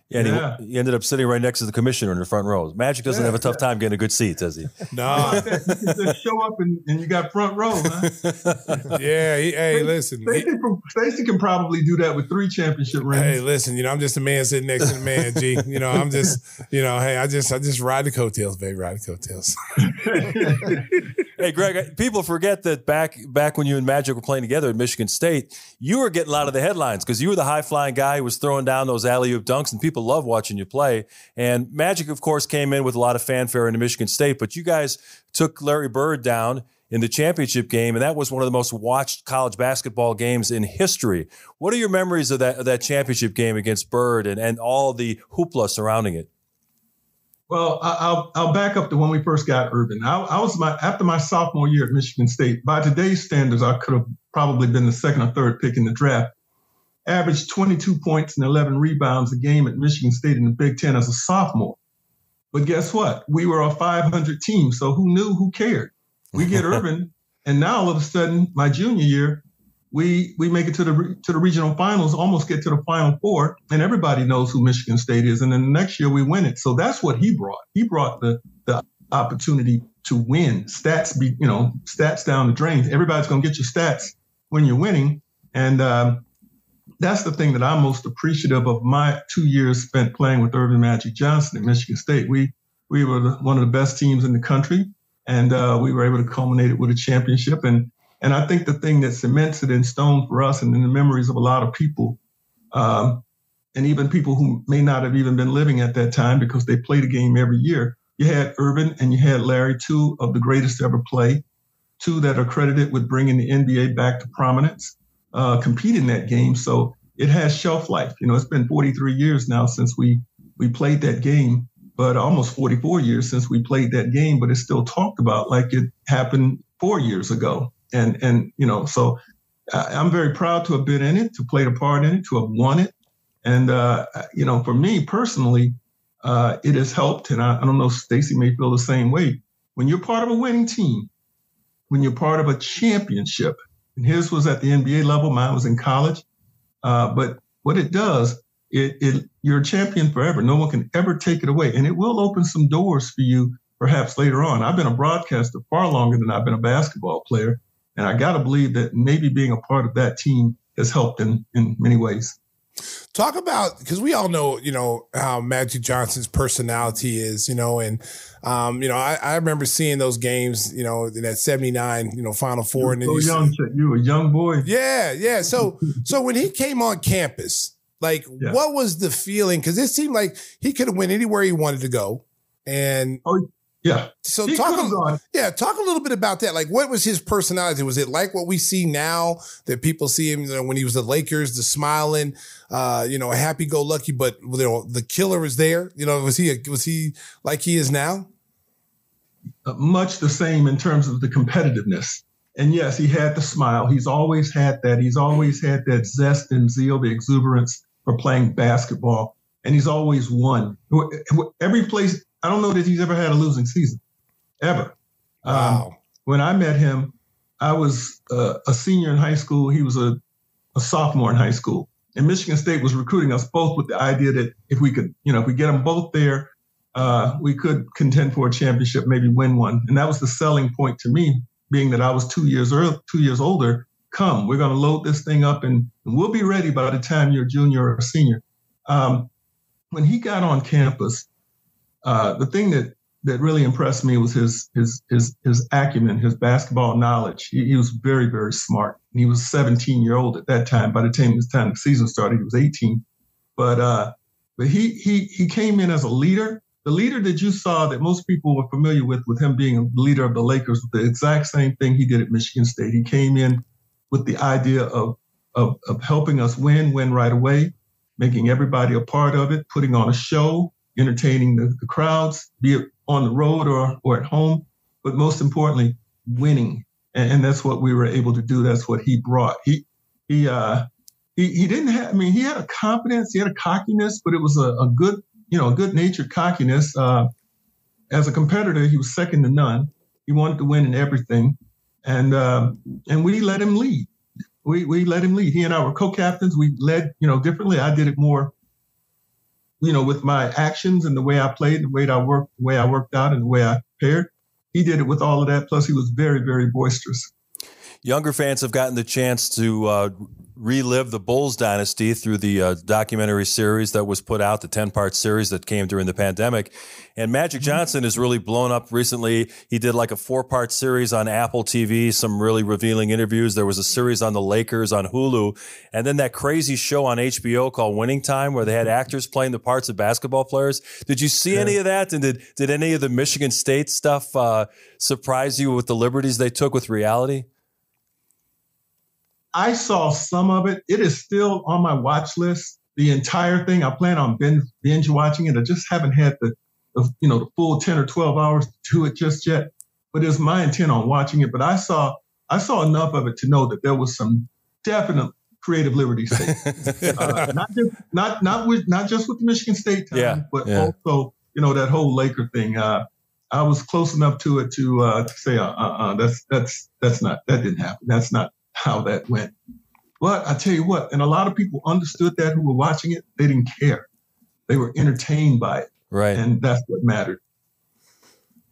Speaker 1: Yeah, and
Speaker 7: Yeah.
Speaker 1: He, he ended up sitting right next to the commissioner in the front row. Magic doesn't have a tough time getting a good seat, does he?
Speaker 2: No,
Speaker 7: you just show up and, and you got front row, man. [laughs]
Speaker 2: yeah. He, hey, listen. he-
Speaker 7: Stacey, from- Stacey can probably do that with three championship rings.
Speaker 2: Hey, listen, you know, I'm just a man sitting next to the man, G. You know, I'm just, you know, hey, I just I just ride the coattails, baby, ride the coattails. [laughs]
Speaker 1: Hey, Greg, people forget that back back when you and Magic were playing together at Michigan State, you were getting a lot of the headlines because you were the high flying guy who was throwing down those alley oop dunks, and people love watching you play. And Magic, of course, came in with a lot of fanfare into Michigan State, but you guys took Larry Bird down in the championship game, and that was one of the most watched college basketball games in history. What are your memories of that of that championship game against Bird and, and all the hoopla surrounding it?
Speaker 7: Well, I'll I'll back up to when we first got Earvin. I, I was my after my sophomore year at Michigan State. By today's standards, I could have probably been the second or third pick in the draft. Averaged 22 points and 11 rebounds a game at Michigan State in the Big Ten as a sophomore. But guess what? We were a 500 team, so who knew? Who cared? We get [laughs] Earvin, and now all of a sudden, my junior year, we we make it to the re- to the regional finals, almost get to the final four, and everybody knows who Michigan State is. And then the next year we win it. So that's what he brought. He brought the the opportunity to win. Stats be you know stats down the drain. Everybody's gonna get your stats when you're winning, and um, that's the thing that I'm most appreciative of. My two years spent playing with Earvin Magic Johnson at Michigan State. We we were the, one of the best teams in the country, and uh, we were able to culminate it with a championship. And and I think the thing that cements it in stone for us and in the memories of a lot of people, um, and even people who may not have even been living at that time because they played a game every year. You had Earvin and you had Larry, two of the greatest ever play, two that are credited with bringing the NBA back to prominence, uh, compete in that game. So it has shelf life. You know, it's been 43 years now since we we played that game, but almost 44 years since we played that game. But it's still talked about like it happened four years ago. And and you know, so I'm very proud to have been in it, to play a part in it, to have won it. And uh, you know, for me personally, uh, it has helped. And I, I don't know, Stacey may feel the same way. When you're part of a winning team, when you're part of a championship, and his was at the NBA level, mine was in college. Uh, but what it does, it, it you're a champion forever. No one can ever take it away, and it will open some doors for you perhaps later on. I've been a broadcaster far longer than I've been a basketball player, and I got to believe that maybe being a part of that team has helped in in many ways.
Speaker 2: Talk about because we all know, you know, how Magic Johnson's personality is, you know, and um, you know, I, I remember seeing those games, you know, in that '79, you know, Final Four, and then
Speaker 7: so
Speaker 2: you see-
Speaker 7: young, Chet, you a young boy.
Speaker 2: Yeah, yeah. So [laughs] so when he came on campus, like
Speaker 7: Yeah.
Speaker 2: what was the feeling? Because it seemed like he could have went anywhere he wanted to go. And
Speaker 7: Oh, yeah.
Speaker 2: so
Speaker 7: He
Speaker 2: talk a,
Speaker 7: gone.
Speaker 2: yeah, talk a little bit about that. Like what was his personality? Was it like what we see now that people see him you know, when he was the Lakers, the smiling, uh, you know, happy go lucky, but you know, the killer is there. You know, was he a, was he like he is now?
Speaker 7: Uh, much the same in terms of the competitiveness. And yes, he had the smile. He's always had that. He's always had that zest and zeal, the exuberance for playing basketball. And he's always won. Every place, I don't know that he's ever had a losing season, ever. Um,
Speaker 2: Wow.
Speaker 7: when I met him, I was uh, a senior in high school. He was a, a sophomore in high school. And Michigan State was recruiting us both with the idea that if we could, you know, if we get them both there, uh, we could contend for a championship, maybe win one. And that was the selling point to me, being that I was two years early, two years older. Come, we're going to load this thing up, and, and we'll be ready by the time you're junior or senior. Um, when he got on campus, uh, the thing that that really impressed me was his his his his acumen, his basketball knowledge. He, he was very very smart. He was 17 year old at that time. By the time time the season started, he was 18. But uh, but he he he came in as a leader. The leader that you saw that most people were familiar with, with him being a leader of the Lakers, the exact same thing he did at Michigan State. He came in with the idea of of, of helping us win, win right away, making everybody a part of it, putting on a show, entertaining the, the crowds, be it on the road or, or at home, but most importantly, winning. And, and that's what we were able to do. That's what he brought. He he uh he, he didn't have I mean he had a confidence, he had a cockiness, but it was a, a good, you know, good natured cockiness. Uh as a competitor, he was second to none. He wanted to win in everything. And uh, and we let him lead. we we let him lead. He and I were co-captains. We led, you know, differently. I did it more, you know, with my actions and the way I played, the way I worked, the way I worked out, and the way I prepared. He did it with all of that. Plus, he was very, very boisterous.
Speaker 1: Younger fans have gotten the chance to uh, relive the Bulls dynasty through the uh, documentary series that was put out, the 10 part series that came during the pandemic. And Magic
Speaker 7: Mm-hmm.
Speaker 1: Johnson has really blown up recently. He did like a four part series on Apple TV, some really revealing interviews. There was a series on the Lakers on Hulu, and then that crazy show on HBO called Winning Time where they had actors playing the parts of basketball players. Did you see any of that? And did, did any of the Michigan State stuff uh, surprise you with the liberties they took with reality?
Speaker 7: I saw some of it. It is still on my watch list. The entire thing. I plan on binge, binge watching it. I just haven't had the, the, you know, the full ten or twelve hours to do it just yet. But it's my intent on watching it. But I saw, I saw enough of it to know that there was some definite creative liberties [laughs] taken. uh, not just not not with not just with the Michigan State time,
Speaker 1: Yeah,
Speaker 7: but
Speaker 1: yeah.
Speaker 7: also you know that whole Laker thing. Uh, I was close enough to it to uh, to say, uh, uh, uh, that's that's that's not that didn't happen. That's not how that went. But I tell you what, and a lot of people understood that who were watching it. They didn't care. They were entertained by it,
Speaker 1: Right.
Speaker 7: and that's what mattered.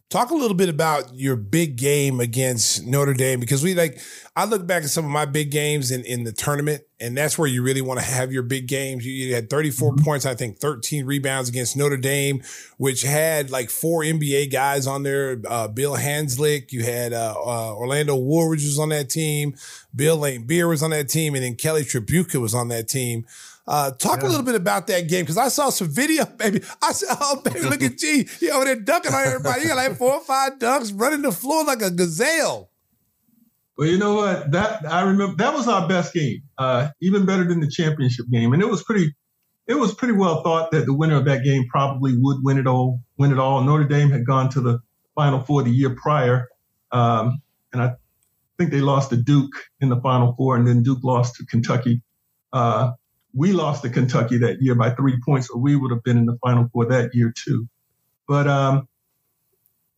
Speaker 2: Talk a little bit about your big game against Notre Dame because we like I look back at some of my big games in, in the tournament, and that's where you really want to have your big games. You, you had 34 points, I think 13 rebounds against Notre Dame, which had like four NBA guys on there. Uh, Bill Hanzlik, you had uh, uh, Orlando Woolridge was on that team, Bill Laimbeer was on that team, and then Kelly Tripucka was on that team. Uh, talk a little bit about that game because I saw some video, [laughs] baby. I said, "Oh, baby, look at G. He over there dunking on everybody. He got like four or five dunks, running the floor like a gazelle."
Speaker 7: Well, you know what? That I remember that was our best game, uh, even better than the championship game, and it was pretty. It was pretty well thought that the winner of that game probably would win it all. Win it all. Notre Dame had gone to the Final Four the year prior, um, and I think they lost to Duke in the Final Four, and then Duke lost to Kentucky. Uh, we lost to Kentucky that year by three points, or we would have been in the Final Four that year too. But um,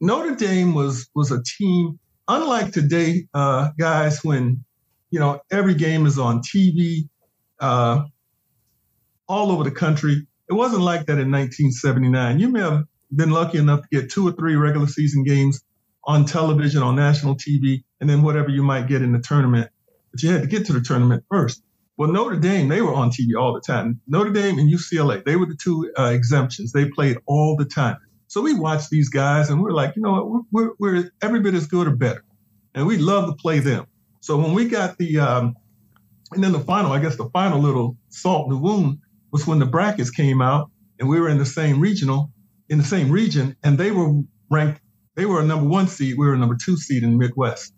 Speaker 7: Notre Dame was was a team unlike today, uh, guys, when you know every game is on TV uh, all over the country. It wasn't like that in 1979. You may have been lucky enough to get two or three regular season games on television, on national TV, and then whatever you might get in the tournament. But you had to get to the tournament first. Well, Notre Dame, they were on TV all the time. Notre Dame and UCLA, they were the two uh, exemptions. They played all the time. So we watched these guys and we're like, you know what, we're, we're every bit as good or better. And we love to play them. So when we got the, um, and then the final, I guess the final little salt in the wound was when the brackets came out and we were in the same regional, in the same region, and they were ranked, they were a number one seed, we were a number two seed in the Midwest,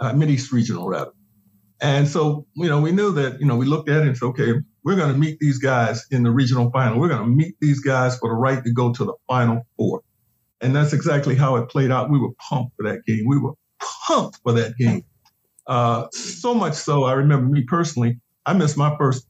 Speaker 7: uh, Mideast regional rather. And so, you know, we knew that, you know, we looked at it and said, okay, we're going to meet these guys in the regional final. We're going to meet these guys for the right to go to the final four. And that's exactly how it played out. We were pumped for that game. We were pumped for that game. Uh, so much so, I remember me personally, I missed my first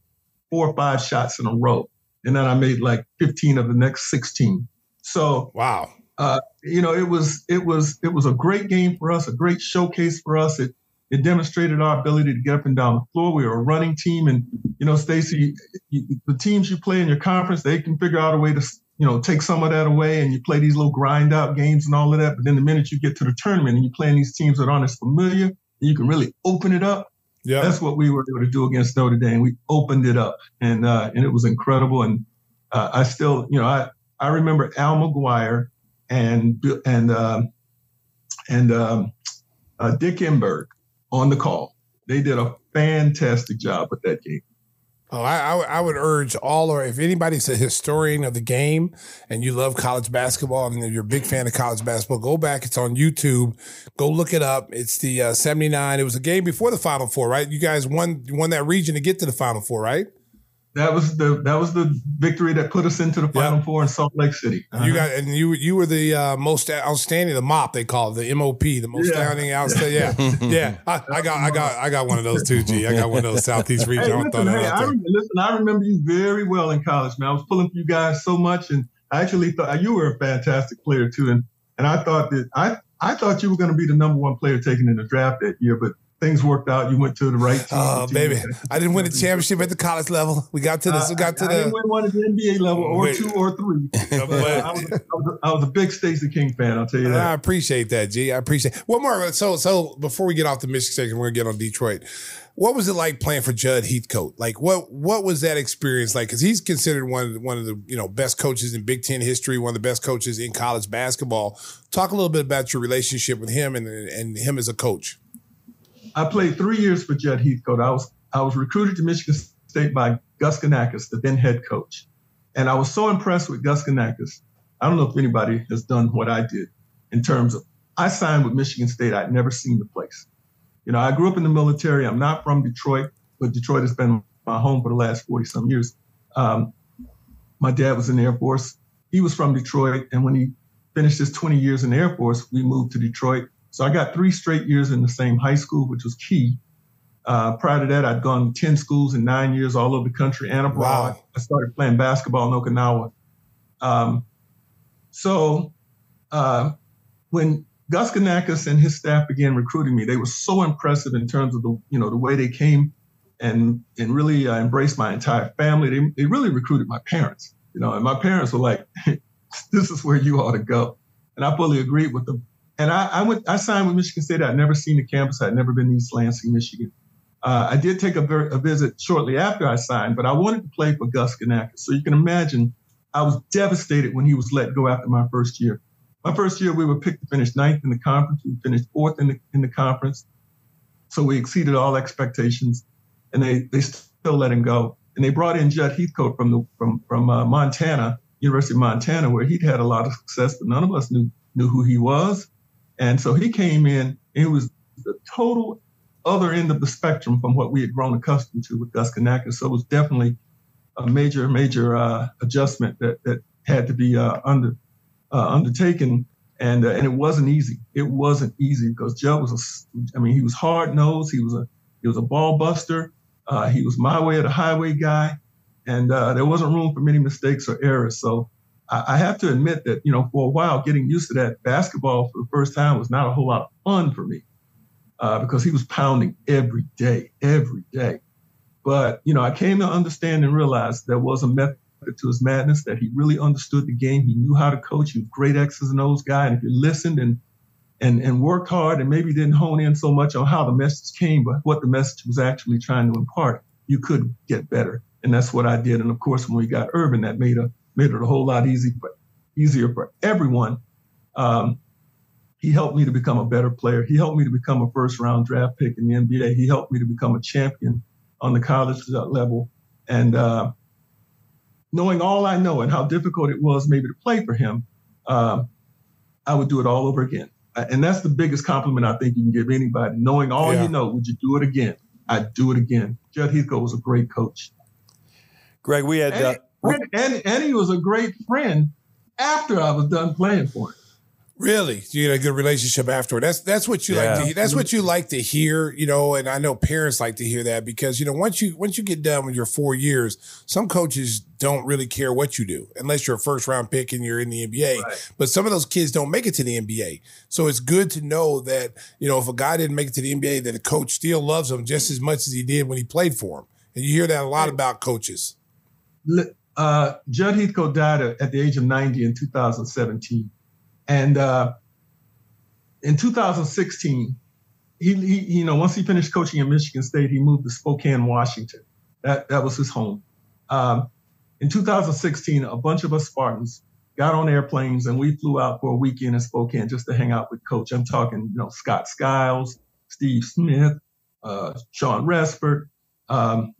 Speaker 7: four or five shots in a row. And then I made like 15 of the next 16. So
Speaker 2: Wow.
Speaker 7: uh, you know, it was it was it was a great game for us, a great showcase for us. It it demonstrated our ability to get up and down the floor. We were a running team, and you know, Stacey, the teams you play in your conference, they can figure out a way to you know take some of that away, and you play these little grind out games and all of that. But then the minute you get to the tournament and you're playing these teams that aren't as familiar, you can really open it up.
Speaker 2: Yeah.
Speaker 7: That's what we were able to do against Notre Dame. We opened it up, and uh, and it was incredible. And uh, I still, you know, I I remember Al McGuire and and um, and um, uh, Dick Enberg on the call. They did a fantastic job with that game.
Speaker 2: Oh, I, I, would- urge all, or if anybody's a historian of the game and you love college basketball and you're a big fan of college basketball, go back. It's on YouTube. Go look it up. It's the uh, 79. It was a game before the Final Four, right? You guys won won that region to get to the Final Four, right?
Speaker 7: That was the that was the victory that put us into the Final Four in Salt Lake City.
Speaker 2: You
Speaker 7: Uh-huh.
Speaker 2: got and you you were the uh, most outstanding, the MOP they call it, the MOP, the most
Speaker 7: Yeah.
Speaker 2: outstanding outstanding. Yeah, [laughs] yeah. I, I got I got I got one of those too. G. I got one of those Southeast region. [laughs]
Speaker 7: Hey,
Speaker 2: I'm
Speaker 7: listen,
Speaker 2: throwing
Speaker 7: hey, I,
Speaker 2: there.
Speaker 7: listen, I remember you very well in college, man. I was pulling for you guys so much, and I actually thought you were a fantastic player too. And and I thought that I I thought you were going to be the number one player taken in the draft that year, but things worked out. You went to the right team.
Speaker 2: Oh,
Speaker 7: the
Speaker 2: baby. I didn't win the [laughs] championship at the college level. We got to this. we got to
Speaker 7: I, I didn't
Speaker 2: the,
Speaker 7: win one at the NBA level or
Speaker 2: Wait.
Speaker 7: two or three. [laughs] But, I, was, I, was, I was a big Stacey King fan. I'll tell you that.
Speaker 2: I appreciate that, G. I appreciate. One more. So, so before we get off the Michigan section, we're gonna get on Detroit. What was it like playing for Jud Heathcote? Like, what what was that experience like? Because he's considered one of the, one of the you know best coaches in Big Ten history, one of the best coaches in college basketball. Talk a little bit about your relationship with him and and him as a coach.
Speaker 7: I played three years for Jud Heathcote. I was I was recruited to Michigan State by Gus Ganakas, the then head coach, and I was so impressed with Gus Ganakas. I don't know if anybody has done what I did in terms of I signed with Michigan State. I'd never seen the place. You know, I grew up in the military. I'm not from Detroit, but Detroit has been my home for the last 40 some years. Um, my dad was in the Air Force. He was from Detroit. And when he finished his 20 years in the Air Force, we moved to Detroit. So I got three straight years in the same high school, which was key. Uh, prior to that, I'd gone to 10 schools in nine years all over the country and abroad.
Speaker 2: Wow.
Speaker 7: I started playing basketball in Okinawa. Um, so uh, when Gus Ganakas and his staff began recruiting me, they were so impressive in terms of the you know the way they came and and really uh, embraced my entire family. They, they really recruited my parents, you know, and my parents were like, [laughs] "This is where you ought to go," and I fully agreed with them. And I, I went, I signed with Michigan State. I'd never seen the campus. I'd never been to East Lansing, Michigan. Uh, I did take a, ver- a visit shortly after I signed, but I wanted to play for Gus Ganakas. So you can imagine, I was devastated when he was let go after my first year. My first year, we were picked to finish ninth in the conference. We finished fourth in the in the conference, so we exceeded all expectations. And they they still let him go. And they brought in Jud Heathcote from the from from uh, Montana, University of Montana, where he'd had a lot of success, but none of us knew knew who he was. And so he came in, he was the total other end of the spectrum from what we had grown accustomed to with Gus Ganakas. So it was definitely a major, major uh, adjustment that that had to be uh, under uh, undertaken, and uh, and it wasn't easy. It wasn't easy because Joe was a, I mean, he was hard nosed. He was a he was a ball buster. Uh, he was my way or the highway guy, and uh, there wasn't room for many mistakes or errors. So I have to admit that you know for a while getting used to that basketball for the first time was not a whole lot of fun for me uh, because he was pounding every day, every day. But you know, I came to understand and realize there was a method to his madness, that he really understood the game. He knew how to coach. He was great X's and O's guy. And if you listened and and and worked hard and maybe didn't hone in so much on how the message came, but what the message was actually trying to impart, you could get better. And that's what I did. And of course, when we got Earvin, that made a made it a whole lot easy for, easier for everyone. Um, he helped me to become a better player. He helped me to become a first round draft pick in the NBA. He helped me to become a champion on the college level. And uh, knowing all I know and how difficult it was maybe to play for him, um, I would do it all over again. Uh, And that's the biggest compliment I think you can give anybody. Knowing all
Speaker 2: Yeah.
Speaker 7: you know, would you do it again? I'd do it again. Jud Heathcote was a great coach.
Speaker 1: Greg, we had uh,
Speaker 7: And, and, and he was a great friend after I was done playing for him.
Speaker 2: Really, you had a good relationship afterward. That's that's what you like. To, hear. that's what you like to hear, you know. And I know parents like to hear that because you know once you once you get done with your four years, some coaches don't really care what you do unless you're a first round pick and you're in the NBA.
Speaker 7: Right.
Speaker 2: But some of those kids don't make it to the NBA, so it's good to know that you know if a guy didn't make it to the NBA, that a coach still loves him just as much as he did when he played for him. And you hear that a lot about coaches.
Speaker 7: Li- Uh, Jud Heathcote died at the age of 90 in 2017. And uh, in 2016, he, he, you know, once he finished coaching at Michigan State, he moved to Spokane, Washington. That, that was his home. Um, in 2016, a bunch of us Spartans got on airplanes and we flew out for a weekend in Spokane just to hang out with Coach. I'm talking, you know, Scott Skiles, Steve Smith, uh, Shawn Respert, um,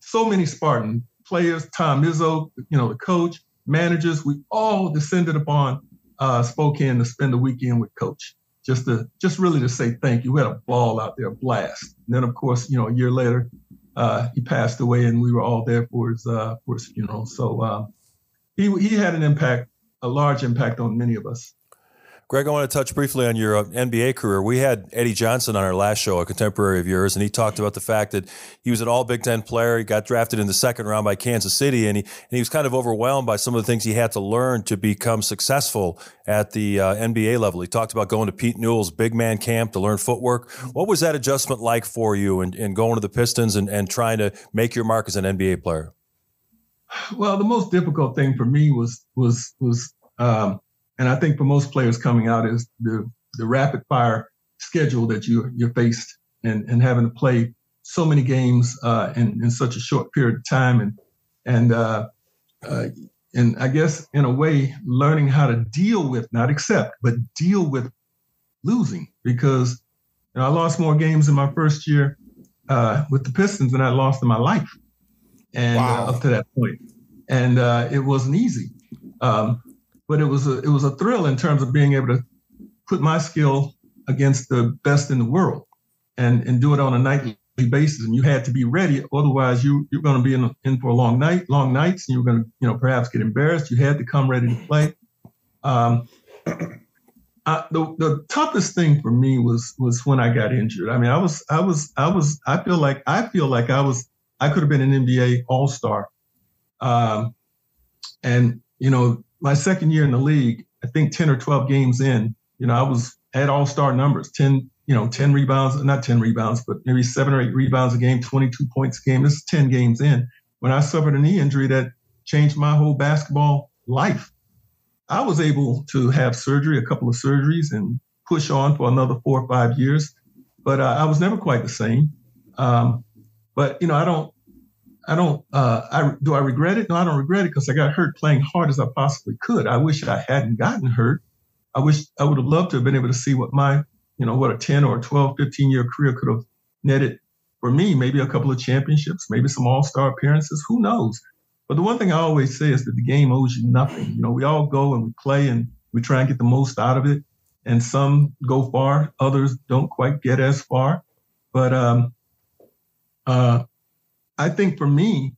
Speaker 7: so many Spartan players, Tom Izzo, you know, the coach, managers, we all descended upon uh, Spokane to spend the weekend with Coach, just to just really to say thank you. We had a ball out there, a blast. And then, of course, you know, a year later, uh, he passed away, and we were all there for his uh, for his funeral. So um, he he had an impact, a large impact on many of us.
Speaker 1: Greg, I want to touch briefly on your uh, NBA career. We had Eddie Johnson on our last show, a contemporary of yours, and he talked about the fact that he was an all Big Ten player. He got drafted in the second round by Kansas City, and he, and he was kind of overwhelmed by some of the things he had to learn to become successful at the uh, NBA level. He talked about going to Pete Newell's big man camp to learn footwork. What was that adjustment like for you in, in going to the Pistons and, and trying to make your mark as an NBA player?
Speaker 7: Well, the most difficult thing for me was was was um, and I think for most players coming out is the the rapid fire schedule that you you're faced and and having to play so many games uh, in in such a short period of time. And and uh, uh, and I guess in a way learning how to deal with not accept but deal with losing. Because you know, I lost more games in my first year uh, with the Pistons than I lost in my life. And uh, up to that point. And uh, it wasn't easy. Um, but it was a it was a thrill in terms of being able to put my skill against the best in the world and and do it on a nightly basis. And you had to be ready otherwise you you're going to be in, in for a long night long nights and you're going to you know perhaps get embarrassed. You had to come ready to play. Um, [clears throat] I, the, the toughest thing for me was was when I got injured. I mean, I was I was I was I feel like I feel like I was I could have been an NBA All Star, um, and you know my second year in the league, I think 10 or 12 games in, you know, I was at all star numbers 10, you know, 10 rebounds, not 10 rebounds, but maybe seven or eight rebounds a game, 22 points a game. This is 10 games in when I suffered a knee injury that changed my whole basketball life. I was able to have surgery, a couple of surgeries, and push on for another four or five years. But uh, I was never quite the same. Um, but you know, I don't I don't. Uh, I do I regret it? No, I don't regret it because I got hurt playing hard as I possibly could. I wish I hadn't gotten hurt. I wish I would have loved to have been able to see what my, you know, what a 10 or 12, 15 year career could have netted for me. Maybe a couple of championships, maybe some All Star appearances. Who knows? But the one thing I always say is that the game owes you nothing. You know, we all go and we play and we try and get the most out of it. And some go far, others don't quite get as far. But um, uh, I think for me,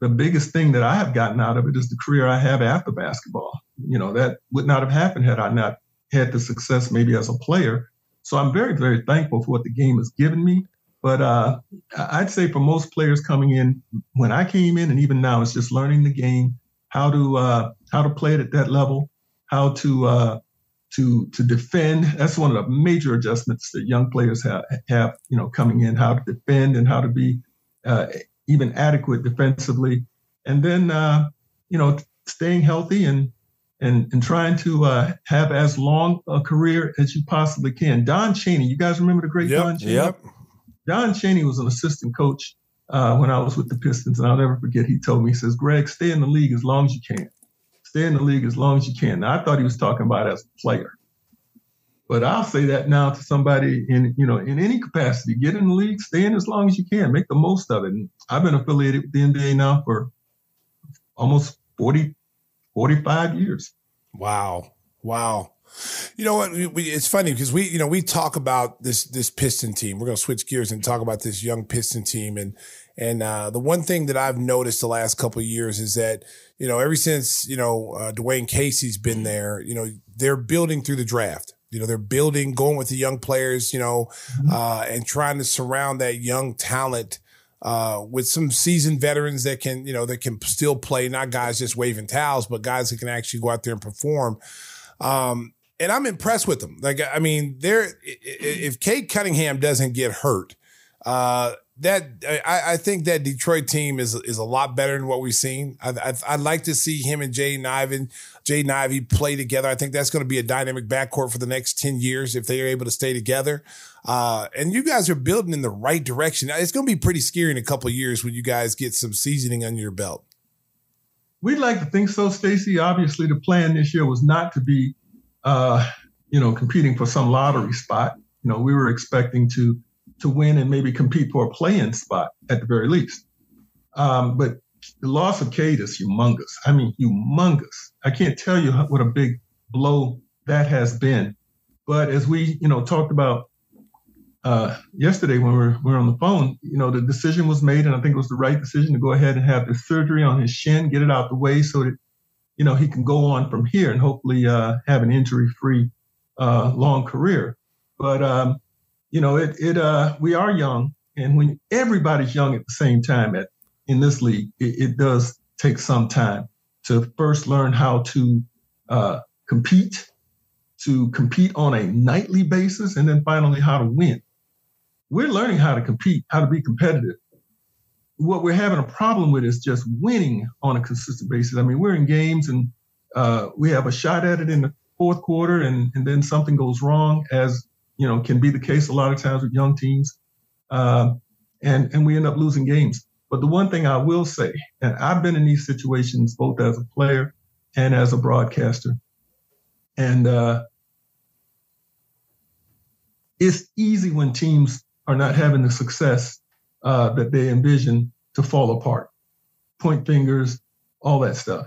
Speaker 7: the biggest thing that I have gotten out of it is the career I have after basketball. You know, that would not have happened had I not had the success maybe as a player. So I'm very, very thankful for what the game has given me. But uh, I'd say for most players coming in, when I came in, and even now, it's just learning the game, how to uh, how to play it at that level, how to uh, to to defend. That's one of the major adjustments that young players have, have you know coming in, how to defend and how to be uh, even adequate defensively, and then uh, you know staying healthy and and and trying to uh, have as long a career as you possibly can. Don Chaney, you guys remember the great
Speaker 1: yep,
Speaker 7: Don Chaney?
Speaker 1: Yep.
Speaker 7: Don Chaney was an assistant coach uh, when I was with the Pistons, and I'll never forget. He told me, he says, "Greg, stay in the league as long as you can. Stay in the league as long as you can." Now, I thought he was talking about as a player. But I'll say that now to somebody in you know in any capacity, get in the league, stay in as long as you can, make the most of it. And I've been affiliated with the NBA now for almost 40, 45 years.
Speaker 2: Wow, wow. You know what? We, we, it's funny because we, you know, we talk about this this Piston team. We're going to switch gears and talk about this young Piston team. And and uh, the one thing that I've noticed the last couple of years is that you know ever since you know uh, Dwane Casey's been there, you know they're building through the draft. You know, they're building, going with the young players, you know, mm-hmm. uh, and trying to surround that young talent uh, with some seasoned veterans that can, you know, that can still play, not guys just waving towels, but guys that can actually go out there and perform. Um, and I'm impressed with them. Like, I mean, they're, if Cade Cunningham doesn't get hurt, uh, that I, I, think that Detroit team is is a lot better than what we've seen. I, would like to see him and Jaden Ivey, Jaden Ivey play together. I think that's going to be a dynamic backcourt for the next ten years if they are able to stay together. Uh, and you guys are building in the right direction. It's going to be pretty scary in a couple years when you guys get some seasoning under your belt.
Speaker 7: We'd like to think so, Stacey. Obviously, the plan this year was not to be, uh, you know, competing for some lottery spot. You know, we were expecting to to win and maybe compete for a play-in spot at the very least. Um, but the loss of Cade is humongous. I mean, humongous. I can't tell you what a big blow that has been. But as we, you know, talked about uh, yesterday when we were, we were on the phone, you know, the decision was made, and I think it was the right decision to go ahead and have the surgery on his shin, get it out the way, so that you know he can go on from here and hopefully uh, have an injury-free uh, long career. But um, you know, it it uh, we are young, and when everybody's young at the same time at in this league, it, it does take some time to first learn how to uh, compete, to compete on a nightly basis, and then finally how to win. We're learning how to compete, how to be competitive. What we're having a problem with is just winning on a consistent basis. I mean, we're in games and uh, we have a shot at it in the fourth quarter, and, and then something goes wrong, as you know, can be the case a lot of times with young teams, uh, and and we end up losing games. But the one thing I will say, and I've been in these situations both as a player and as a broadcaster, and uh, it's easy when teams are not having the success uh, that they envision to fall apart, point fingers, all that stuff.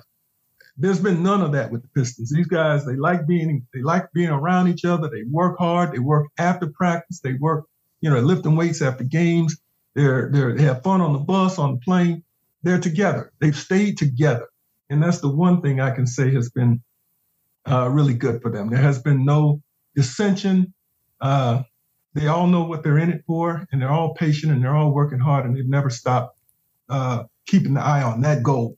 Speaker 7: There's been none of that with the Pistons. These guys, they like being, they like being around each other. They work hard. They work after practice. They work, you know, lifting weights after games. They're, they're, they have fun on the bus, on the plane. They're together. They've stayed together. And that's the one thing I can say has been uh, really good for them. There has been no dissension. Uh, they all know what they're in it for, and they're all patient and they're all working hard, and they've never stopped uh, keeping the eye on that goal.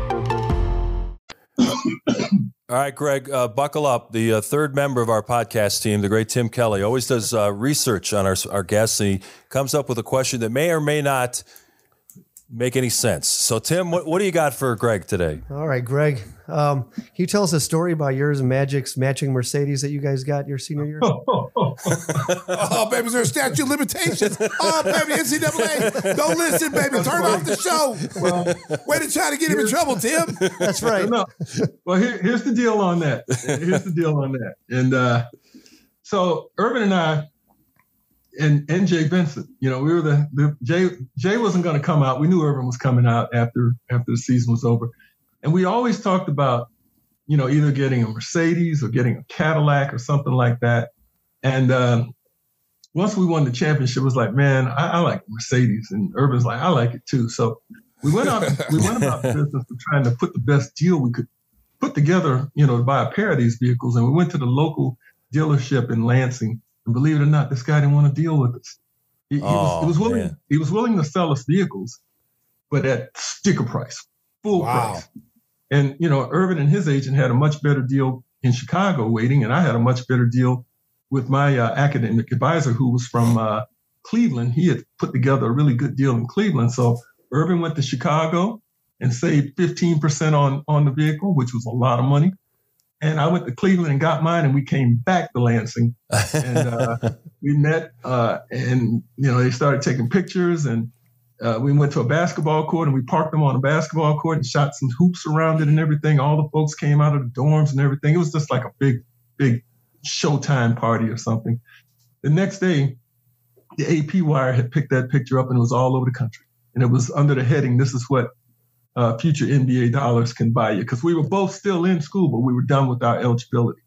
Speaker 1: All right, Greg, uh, buckle up. The uh, third member of our podcast team, the great Tim Kelly, always does uh, research on our, our guests, and he comes up with a question that may or may not make any sense. So, Tim, what, what do you got for Greg today?
Speaker 3: All right, Greg. Um, can you tell us a story about yours and Magic's matching Mercedes that you guys got your senior year? [laughs]
Speaker 2: oh, baby, is there a statute of limitations? Oh, baby, NCAA. Don't listen, baby. Turn off the show. Well, Way to try to get him in trouble, Tim.
Speaker 3: That's right.
Speaker 7: No. Well, here, here's the deal on that. Here's the deal on that. And uh, so Earvin and I and and Jay Vincent. you know, we were the, the Jay Jay wasn't going to come out. We knew Earvin was coming out after after the season was over, and we always talked about, you know, either getting a Mercedes or getting a Cadillac or something like that. And um, once we won the championship, it was like, man, I, I like Mercedes, and Earvin's like, I like it too. So we went out, we went about the business of trying to put the best deal we could put together, you know, to buy a pair of these vehicles. And we went to the local dealership in Lansing, and believe it or not, this guy didn't want to deal with us. He, he was, he
Speaker 1: Oh,
Speaker 7: was willing,
Speaker 1: man.
Speaker 7: he was willing to sell us vehicles, but at sticker price, full
Speaker 2: Wow.
Speaker 7: price. And you know, Earvin and his agent had a much better deal in Chicago waiting, and I had a much better deal with my uh, academic advisor who was from uh, Cleveland. He had put together a really good deal in Cleveland. So Earvin went to Chicago and saved 15% on, on the vehicle, which was a lot of money. And I went to Cleveland and got mine, and we came back to Lansing. And uh, [laughs] we met, uh, and you know, they started taking pictures, and uh, we went to a basketball court, and we parked them on a basketball court and shot some hoops around it and everything. All the folks came out of the dorms and everything. It was just like a big, big showtime party or something. The next day, the AP wire had picked that picture up, and it was all over the country. And it was under the heading, "This is what uh, future NBA dollars can buy you," because we were both still in school, but we were done with our eligibility.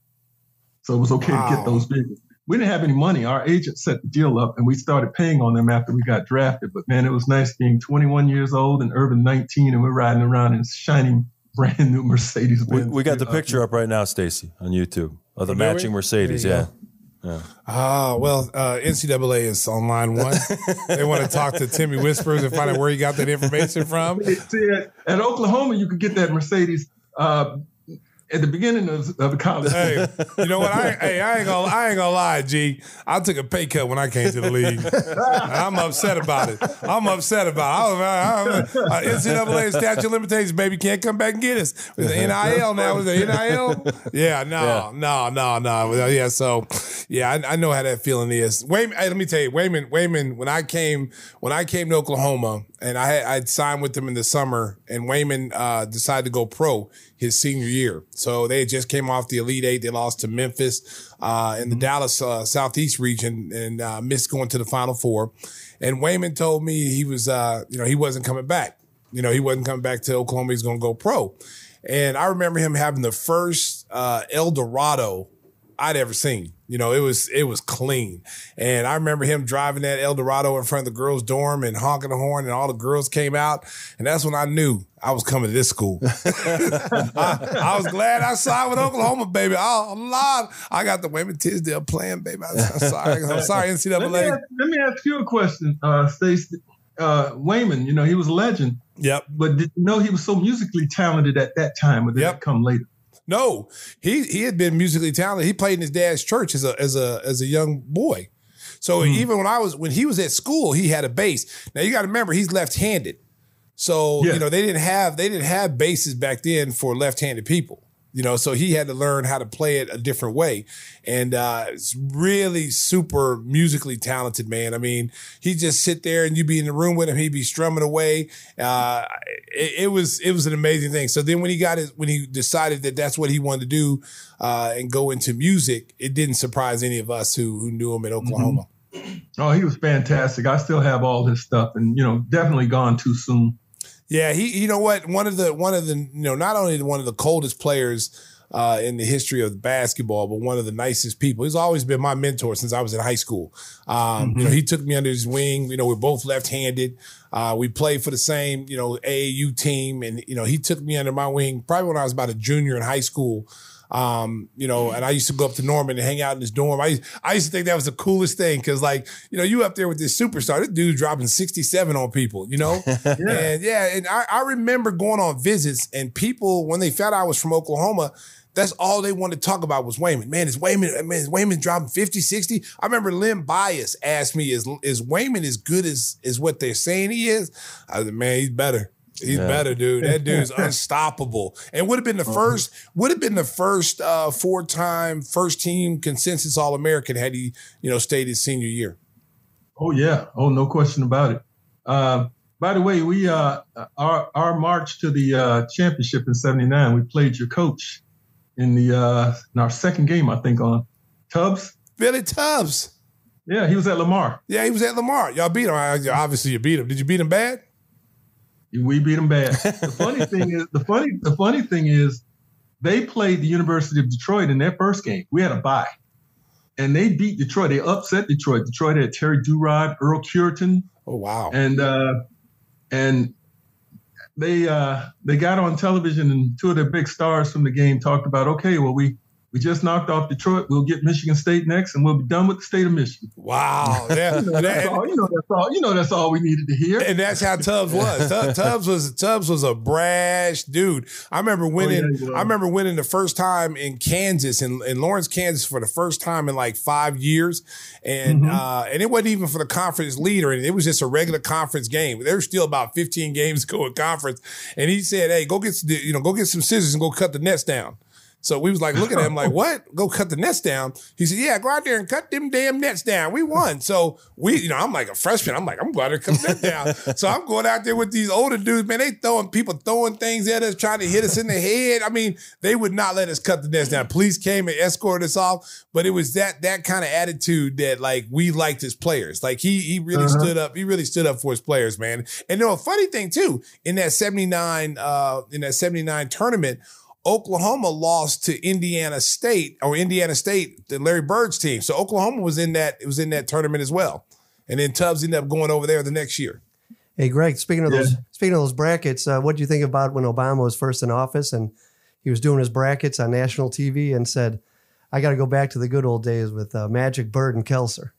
Speaker 7: So it was okay to get those vehicles. We didn't have any money. Our agent set the deal up, and we started paying on them after we got drafted. But man, it was nice being 21 years old and Earvin 19, and we're riding around in shiny, [laughs] brand new Mercedes.
Speaker 1: We, we got the picture up right now, Stacey, on YouTube of the matching? Mercedes.
Speaker 2: There
Speaker 1: Yeah.
Speaker 2: Ah, well, uh, NCAA is on line one. they want to [laughs] talk to Timmy Whispers and find out where he got that information from. [laughs]
Speaker 7: See, at, at Oklahoma, you could get that Mercedes uh, at the beginning of, of the college.
Speaker 2: Hey, you know what? I, hey, I ain't gonna, I ain't gonna lie, G. I took a pay cut when I came to the league. I'm upset about it. I'm upset about it. I, I, I, NCAA statute of limitations, baby, can't come back and get us. With the NIL now, with the NIL, yeah, no, no, no, no, yeah. So, Yeah, I, I know how that feeling is. Wayman, hey, let me tell you, Wayman, Wayman, when I came, when I came to Oklahoma and I had, I'd signed with them in the summer and Wayman, uh, decided to go pro his senior year. So they just came off the Elite Eight. They lost to Memphis, uh, in the Dallas, uh, Southeast region and, uh, missed going to the Final Four. And Wayman told me he was, uh, you know, he wasn't coming back. You know, he wasn't coming back to Oklahoma. He's going to go pro. And I remember him having the first uh, El Dorado I'd ever seen. You know, it was it was clean. And I remember him driving that El Dorado in front of the girls' dorm and honking the horn, and all the girls came out. And that's when I knew I was coming to this school. [laughs] I, I was glad I signed with Oklahoma, baby. Oh, Lord, I got the Wayman Tisdale playing, baby. I'm sorry. I'm sorry, [laughs] NCAA.
Speaker 7: Let me ask, let me ask you a question, uh, Stacey. Uh, Wayman, you know, he was a legend.
Speaker 2: Yep.
Speaker 7: But did you know he was so musically talented at that time, or did
Speaker 2: Yep.
Speaker 7: that come later?
Speaker 2: No, he he had been musically talented. He played in his dad's church as a as a as a young boy. So hmm. even when I was when he was at school, he had a bass. Now you got to remember he's left-handed. So
Speaker 7: Yeah.
Speaker 2: you know they didn't have they didn't have bases back then for left-handed people. You know, so he had to learn how to play it a different way, and uh, it's really super musically talented, man. I mean, he just sit there and you'd be in the room with him, he'd be strumming away. Uh, it, it was it was an amazing thing. So then when he got his when he decided that that's what he wanted to do uh, and go into music, it didn't surprise any of us who who knew him in Oklahoma.
Speaker 7: Oh, he was fantastic. I still have all his stuff, and you know, definitely gone too soon.
Speaker 2: Yeah, he. You know what? One of the one of the you know not only one of the coldest players uh, in the history of basketball, but one of the nicest people. He's always been my mentor since I was in high school. Um, You know, he took me under his wing. You know, we're both left-handed. Uh, we played for the same you know AAU team, and you know he took me under my wing probably when I was about a junior in high school. Um, you know, and I used to go up to Norman and hang out in his dorm. I, I used to think that was the coolest thing because, like, you know, you up there with this superstar, this dude dropping 67 on people, you know? [laughs] And yeah, and I, I remember going on visits and people, when they found out I was from Oklahoma, that's all they wanted to talk about was Wayman. Man, is Wayman, man, is Wayman dropping 50, 60? I remember Len Bias asked me, is, is Wayman as good as, as what they're saying he is? I was like, man, he's better. He's
Speaker 1: Yeah.
Speaker 2: better, dude. That dude's [laughs] unstoppable. And would have been the first, would have been the first uh, four-time first team consensus All American had he, you know, stayed his senior year.
Speaker 7: Oh yeah. Oh, no question about it. Uh, by the way, we uh, our our march to the uh, championship in '79. We played your coach in the uh, in our second game, I think, on Tubbs.
Speaker 2: Billy Tubbs.
Speaker 7: Yeah, he was at Lamar.
Speaker 2: Yeah, he was at Lamar. Y'all beat him. Obviously, you beat him. Did you beat him bad?
Speaker 7: We beat them bad. [laughs] The funny thing is, the funny the funny thing is, they played the University of Detroit in their first game. We had a bye, and they beat Detroit. They upset Detroit. Detroit had Terry Duerod, Earl Cureton,
Speaker 2: Oh wow.
Speaker 7: and uh, and they uh, they got on television, and two of their big stars from the game talked about, okay, well we we just knocked off Detroit. We'll get Michigan State next, and we'll be done with the state of Michigan.
Speaker 2: Wow. [laughs] Yeah.
Speaker 7: You know, that's all. You know that's all. You know that's all we needed to hear.
Speaker 2: and that's how Tubbs was. [laughs] Tubbs was Tubbs was a brash dude. I remember winning.
Speaker 7: Oh, yeah.
Speaker 2: I remember winning the first time in Kansas in, in Lawrence, Kansas, for the first time in like five years, and
Speaker 7: Mm-hmm.
Speaker 2: uh, and it wasn't even for the conference leader, and it was just a regular conference game. There were still about fifteen games [laughs] to go in conference, and he said, "Hey, go get you know, go get some scissors and go cut the nets down." So we was like looking at him like, [laughs] what? Go cut the nets down. He said, yeah, go out there and cut them damn nets down. We won. So we, you know, I'm like a freshman. I'm like, I'm going to cut that down. [laughs] so I'm going out there with these older dudes, man. They throwing people throwing things at us, trying to hit us in the head. I mean, they would not let us cut the nets down. Police came and escorted us off. But it was that that kind of attitude that like we liked his players. Like he he really stood up. He really stood up for his players, man. And you know, a funny thing too, in that 79, uh, in that 79 tournament, Oklahoma lost to Indiana State or Indiana State, the Larry Bird's team. So Oklahoma was in that it was in that tournament as well. And then Tubbs ended up going over there the next year.
Speaker 3: Hey, Greg. Speaking of
Speaker 7: Yeah.
Speaker 3: those, speaking of those brackets, uh, what do you think about when Obama was first in office and he was doing his brackets on national TV and said, "I got to go back to the good old days with uh, Magic Bird and Kelser."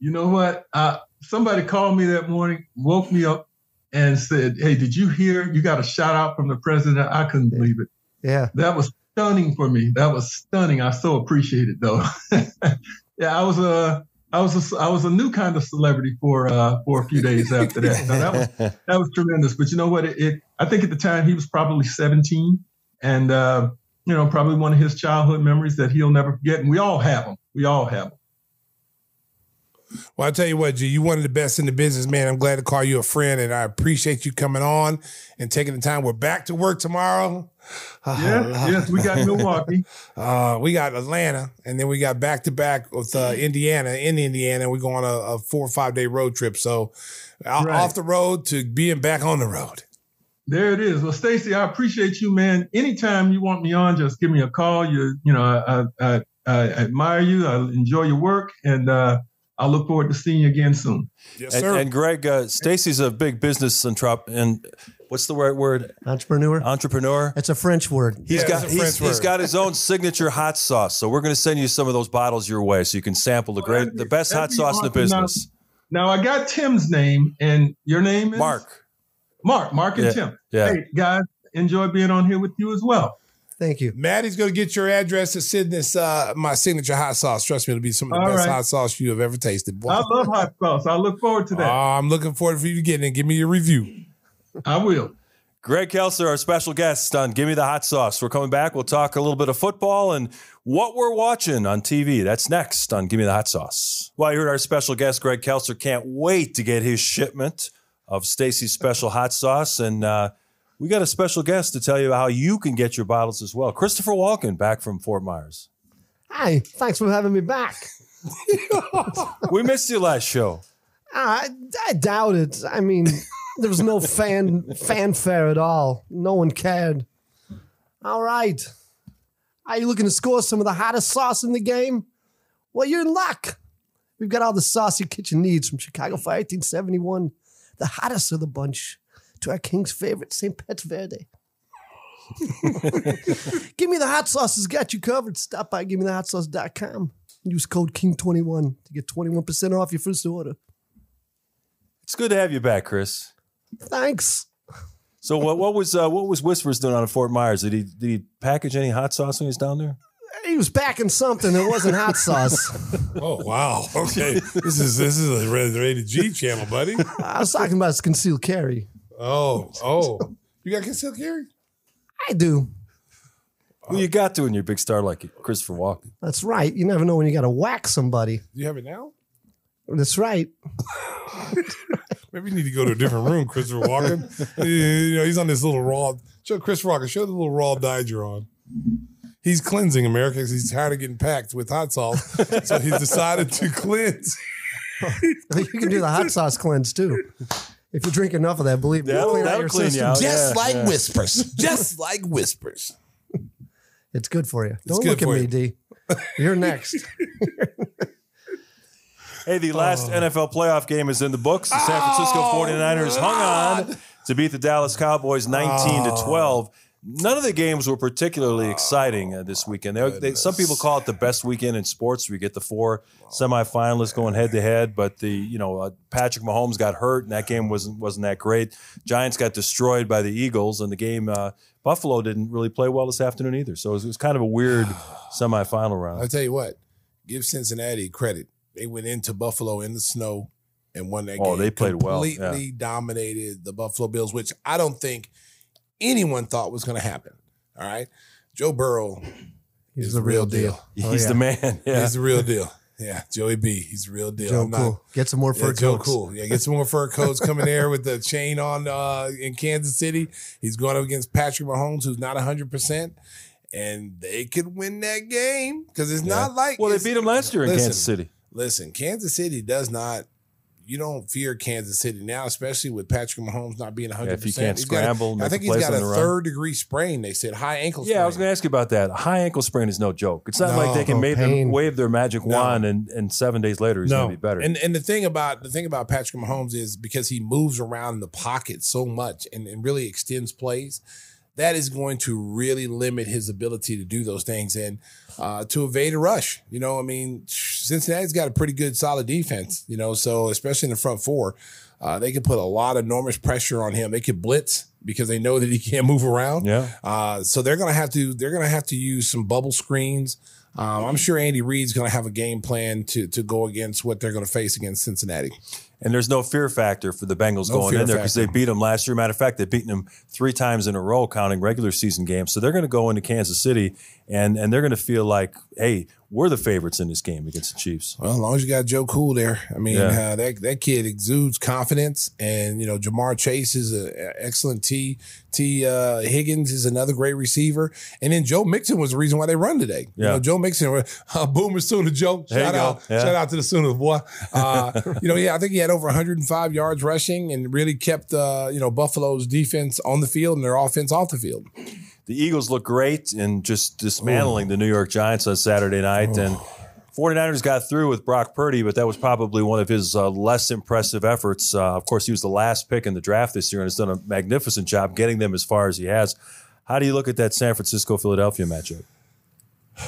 Speaker 7: You know what? Uh, somebody called me that morning, woke me up, and said, "Hey, did you hear? You got a shout out from the president." I couldn't believe it.
Speaker 3: Yeah,
Speaker 7: That was stunning for me. That was stunning. I so appreciate it, though. [laughs] yeah, I was a, I was a, I was a new kind of celebrity for uh, for a few days after that. So that was [laughs] that was tremendous. But you know what? It, it I think at the time he was probably 17, and uh, you know probably one of his childhood memories that he'll never forget. And we all have them. We all have them.
Speaker 2: Well, I tell you what, G, you one of the best in the business, man. I'm glad to call you a friend, and I appreciate you coming on and taking the time. We're back to work tomorrow.
Speaker 7: Yes, [sighs] yes, we got Milwaukee. [laughs]
Speaker 2: Uh, we got Atlanta, and then we got back to back with uh, Indiana. In Indiana, we're going on a, a four or five day road trip. So,
Speaker 7: Right.
Speaker 2: off the road to being back on the road.
Speaker 7: There it is. Well, Stacey, I appreciate you, man. Anytime you want me on, just give me a call. You, you know, I, I, I admire you. I enjoy your work, and uh, I look forward to seeing you again soon.
Speaker 2: Yes,
Speaker 1: And, and Greg, uh, Stacey's a big business entrep and what's the right word?
Speaker 3: Entrepreneur.
Speaker 1: Entrepreneur.
Speaker 3: It's a French word.
Speaker 1: He's
Speaker 2: Yeah,
Speaker 1: got
Speaker 2: it's a
Speaker 1: he's,
Speaker 2: French
Speaker 1: he's
Speaker 2: word.
Speaker 1: got his own signature hot sauce. So we're going to send you some of those bottles your way, so you can sample the great, the best hot
Speaker 7: That'd be
Speaker 1: sauce in the
Speaker 7: awesome. Now-
Speaker 1: business.
Speaker 7: Now I got Tim's name, and your name is
Speaker 1: Mark.
Speaker 7: Mark. Mark and
Speaker 1: Yeah,
Speaker 7: Tim.
Speaker 1: yeah.
Speaker 7: Hey guys, enjoy being on here with you as well.
Speaker 3: Thank you.
Speaker 2: Maddie's going to get your address to send this uh, my signature hot sauce. Trust me, it'll be some of the
Speaker 7: All
Speaker 2: best
Speaker 7: right.
Speaker 2: hot sauce you have ever tasted. Boy.
Speaker 7: I love hot sauce. I look forward to that.
Speaker 2: Oh, I'm looking forward for you to get in. Give me your review.
Speaker 7: I will.
Speaker 1: Greg Kelser, our special guest on Give Me the Hot Sauce. We're coming back. We'll talk a little bit of football and what we're watching on TV. That's next on Give Me the Hot Sauce. Well, you heard our special guest, Greg Kelser. Can't wait to get his shipment of Stacey's special hot sauce. And uh, we got a special guest to tell you how you can get your bottles as well. Christopher Walken, back from Fort Myers.
Speaker 3: Hi, thanks for having me back. [laughs]
Speaker 1: We missed you last show.
Speaker 3: I, I doubt it. I mean, there was no fan fanfare at all. No one cared. All right. Are you looking to score some of the hottest sauce in the game? Well, you're in luck. We've got all the sauce your kitchen needs from Chicago Fire 1871, the hottest of the bunch, to our king's favorite, St. Pet's Verde. [laughs] Give me the hot sauce has got you covered. Stop by givemethehotsauce.com. Use code KING21 to get 21% off your first order.
Speaker 1: It's good to have you back, Chris.
Speaker 3: Thanks.
Speaker 1: So what, what was uh, what was Whispers doing out of Fort Myers? Did he did he package any hot sauce when he was down there?
Speaker 3: He was packing something that wasn't hot sauce. [laughs]
Speaker 2: Oh wow. Okay. this is this is a rated G channel, buddy.
Speaker 3: I was talking about his concealed carry.
Speaker 2: Oh, [laughs] oh. You got concealed carry?
Speaker 3: I do.
Speaker 1: Well, you got to in your big star like Christopher Walken.
Speaker 3: That's right. You never know when you got to whack somebody.
Speaker 2: Do you have it now?
Speaker 3: That's right. [laughs]
Speaker 2: Maybe you need to go to a different room, Christopher Walken. [laughs] you know, he's on this little raw. Show Chris Walken. Show the little raw diet you're on. He's cleansing America because he's tired of getting packed with hot sauce. so he's decided to cleanse.
Speaker 3: you can do the hot sauce cleanse too. If you drink enough of that, believe me, it'll clean out your system.
Speaker 2: Just like whispers. [laughs] Just like whispers.
Speaker 3: It's good for you. Don't
Speaker 2: good
Speaker 3: look at
Speaker 2: for
Speaker 3: me,
Speaker 2: you.
Speaker 3: D. You're next. [laughs]
Speaker 1: Hey, the last oh. NFL playoff game is in the books. The San Francisco 49ers hung on to beat the Dallas Cowboys 19 to 12. None of the games were particularly exciting uh, this weekend. They, they, some people call it the best weekend in sports. We get the four semifinalists going head to head, but the you know uh, Patrick Mahomes got hurt, and that game wasn't wasn't that great. Giants got destroyed by the Eagles, and the game uh, Buffalo didn't really play well this afternoon either. So it was, it was kind of a weird [sighs] semifinal round.
Speaker 2: I'll tell you what, give Cincinnati credit. They went into Buffalo in the snow and won that game.
Speaker 1: Oh, they played well, yeah.
Speaker 2: Completely dominated the Buffalo Bills, which I don't think anyone thought was going to happen. All right. Joe Burrow
Speaker 3: He's
Speaker 2: is
Speaker 3: the
Speaker 2: the real
Speaker 3: real
Speaker 2: deal.
Speaker 3: deal. Oh,
Speaker 1: He's
Speaker 3: yeah.
Speaker 1: the man. Yeah.
Speaker 2: He's the real [laughs] deal. Yeah. Joey B. He's the real deal.
Speaker 3: Joe
Speaker 2: I'm not-
Speaker 3: Cool. Get some more
Speaker 2: Yeah,
Speaker 3: fur
Speaker 2: Joe
Speaker 3: coats.
Speaker 2: Cool. Yeah, get some more fur coats coming there with the chain on uh, in Kansas City. He's going up against Patrick Mahomes, who's not 100%. And they could win that game because it's not like.
Speaker 1: Well, they beat him last year in
Speaker 2: Listen,
Speaker 1: Kansas City.
Speaker 2: Listen, Kansas City does not. You don't fear Kansas City now, especially with Patrick Mahomes not being 100%.
Speaker 1: if he can't
Speaker 2: He's got
Speaker 1: scramble,
Speaker 2: I think he's got a
Speaker 1: the run.
Speaker 2: third degree sprain, they said. High ankle sprain.
Speaker 1: Yeah, I was going to ask you about that. A high ankle sprain is no joke. It's not
Speaker 2: No.
Speaker 1: like they can wave,
Speaker 3: pain.
Speaker 1: wave their magic
Speaker 2: No.
Speaker 1: wand and, and seven days later he's going to be better.
Speaker 2: And and the thing about the thing about Patrick Mahomes is because he moves around the pocket so much and, and really extends plays, that is going to really limit his ability to do those things and uh, to evade a rush. You know, I mean, Cincinnati's got a pretty good solid defense, you know, so especially in the front four, uh, they could put a lot of enormous pressure on him. They could blitz because they know that he [laughs] can't move around.
Speaker 1: Yeah.
Speaker 2: Uh, so they're gonna have to they're gonna have to use some bubble screens. Um, I'm sure Andy Reid's gonna have a game plan to to go against what they're gonna face against Cincinnati.
Speaker 1: And there's no fear factor for the Bengals
Speaker 2: No
Speaker 1: going in there because they beat them last year. Matter of fact, they've beaten them three times in a row, counting regular season games. So they're going to go into Kansas City and and they're going to feel like, hey, were the favorites in this game against the Chiefs.
Speaker 2: Well, as long as you got Joe Cool there, I mean,
Speaker 1: Yeah.
Speaker 2: uh, that that kid exudes confidence, and you know, Ja'Marr Chase is an excellent T. T. Uh, Higgins is another great receiver, and then Joe Mixon was the reason why they run today. You
Speaker 1: Yeah.
Speaker 2: know, Joe Mixon, uh, [laughs] Boomer Sooner Joe,
Speaker 1: There
Speaker 2: shout out,
Speaker 1: Yeah.
Speaker 2: shout out to the Sooners, boy. Uh, [laughs] you know, yeah, I think he had over 105 yards rushing, and really kept uh, you know Buffalo's defense on the field and their offense off the field.
Speaker 1: The Eagles look great in just dismantling the New York Giants on Saturday night. And 49ers got through with Brock Purdy, but that was probably one of his uh, less impressive efforts. Uh, of course, he was the last pick in the draft this year and has done a magnificent job getting them as far as he has. How do you look at that San Francisco Philadelphia matchup? [sighs]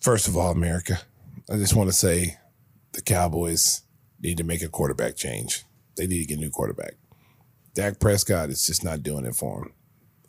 Speaker 2: First of all, America, I just want to say the Cowboys need to make a quarterback change. They need to get a new quarterback. Dak Prescott is just not doing it for him.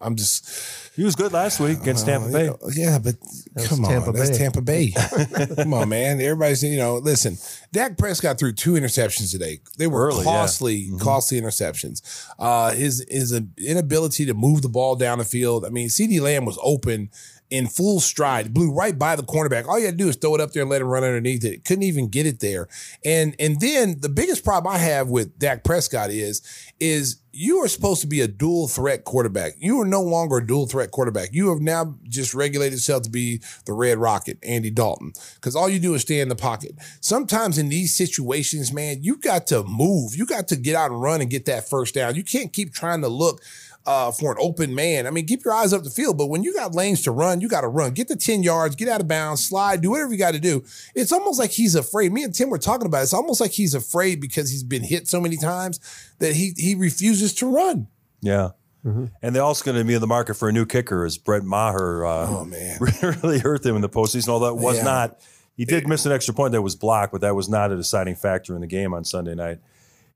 Speaker 2: I'm just.
Speaker 1: He was good last week against Tampa Bay.
Speaker 2: Yeah, but
Speaker 3: That's
Speaker 2: come on,
Speaker 3: Tampa
Speaker 2: that's
Speaker 3: Bay.
Speaker 2: Tampa Bay. [laughs] come on, man. Everybody's you know. Listen, Dak Prescott threw two interceptions today. They were
Speaker 1: Early, yeah.
Speaker 2: costly, costly interceptions. Uh, his his inability to move the ball down the field. I mean, CeeDee Lamb was open in full stride, blew right by the cornerback. All you had to do is throw it up there and let him run underneath it. Couldn't even get it there. And and then the biggest problem I have with Dak Prescott is is you are supposed to be a dual threat quarterback. You are no longer a dual threat quarterback. You have now just regulated yourself to be the Red Rocket, Andy Dalton, because all you do is stay in the pocket. Sometimes in these situations, man, you got to move. You got to get out and run and get that first down. You can't keep trying to look uh, for an open man. I mean, keep your eyes up the field, but when you got lanes to run, you got to run. Get the 10 yards, get out of bounds, slide, do whatever you got to do. It's almost like he's afraid. Me and Tim were talking about it. It's almost like he's afraid because he's been hit so many times that he he refuses to run.
Speaker 1: Yeah. And they're also going to be in the market for a new kicker as Brett Maher uh,
Speaker 2: Oh, man. [laughs]
Speaker 1: really hurt them in the postseason, although it was
Speaker 2: Yeah.
Speaker 1: not. He did miss an extra point that was blocked, but that was not a deciding factor in the game on Sunday night.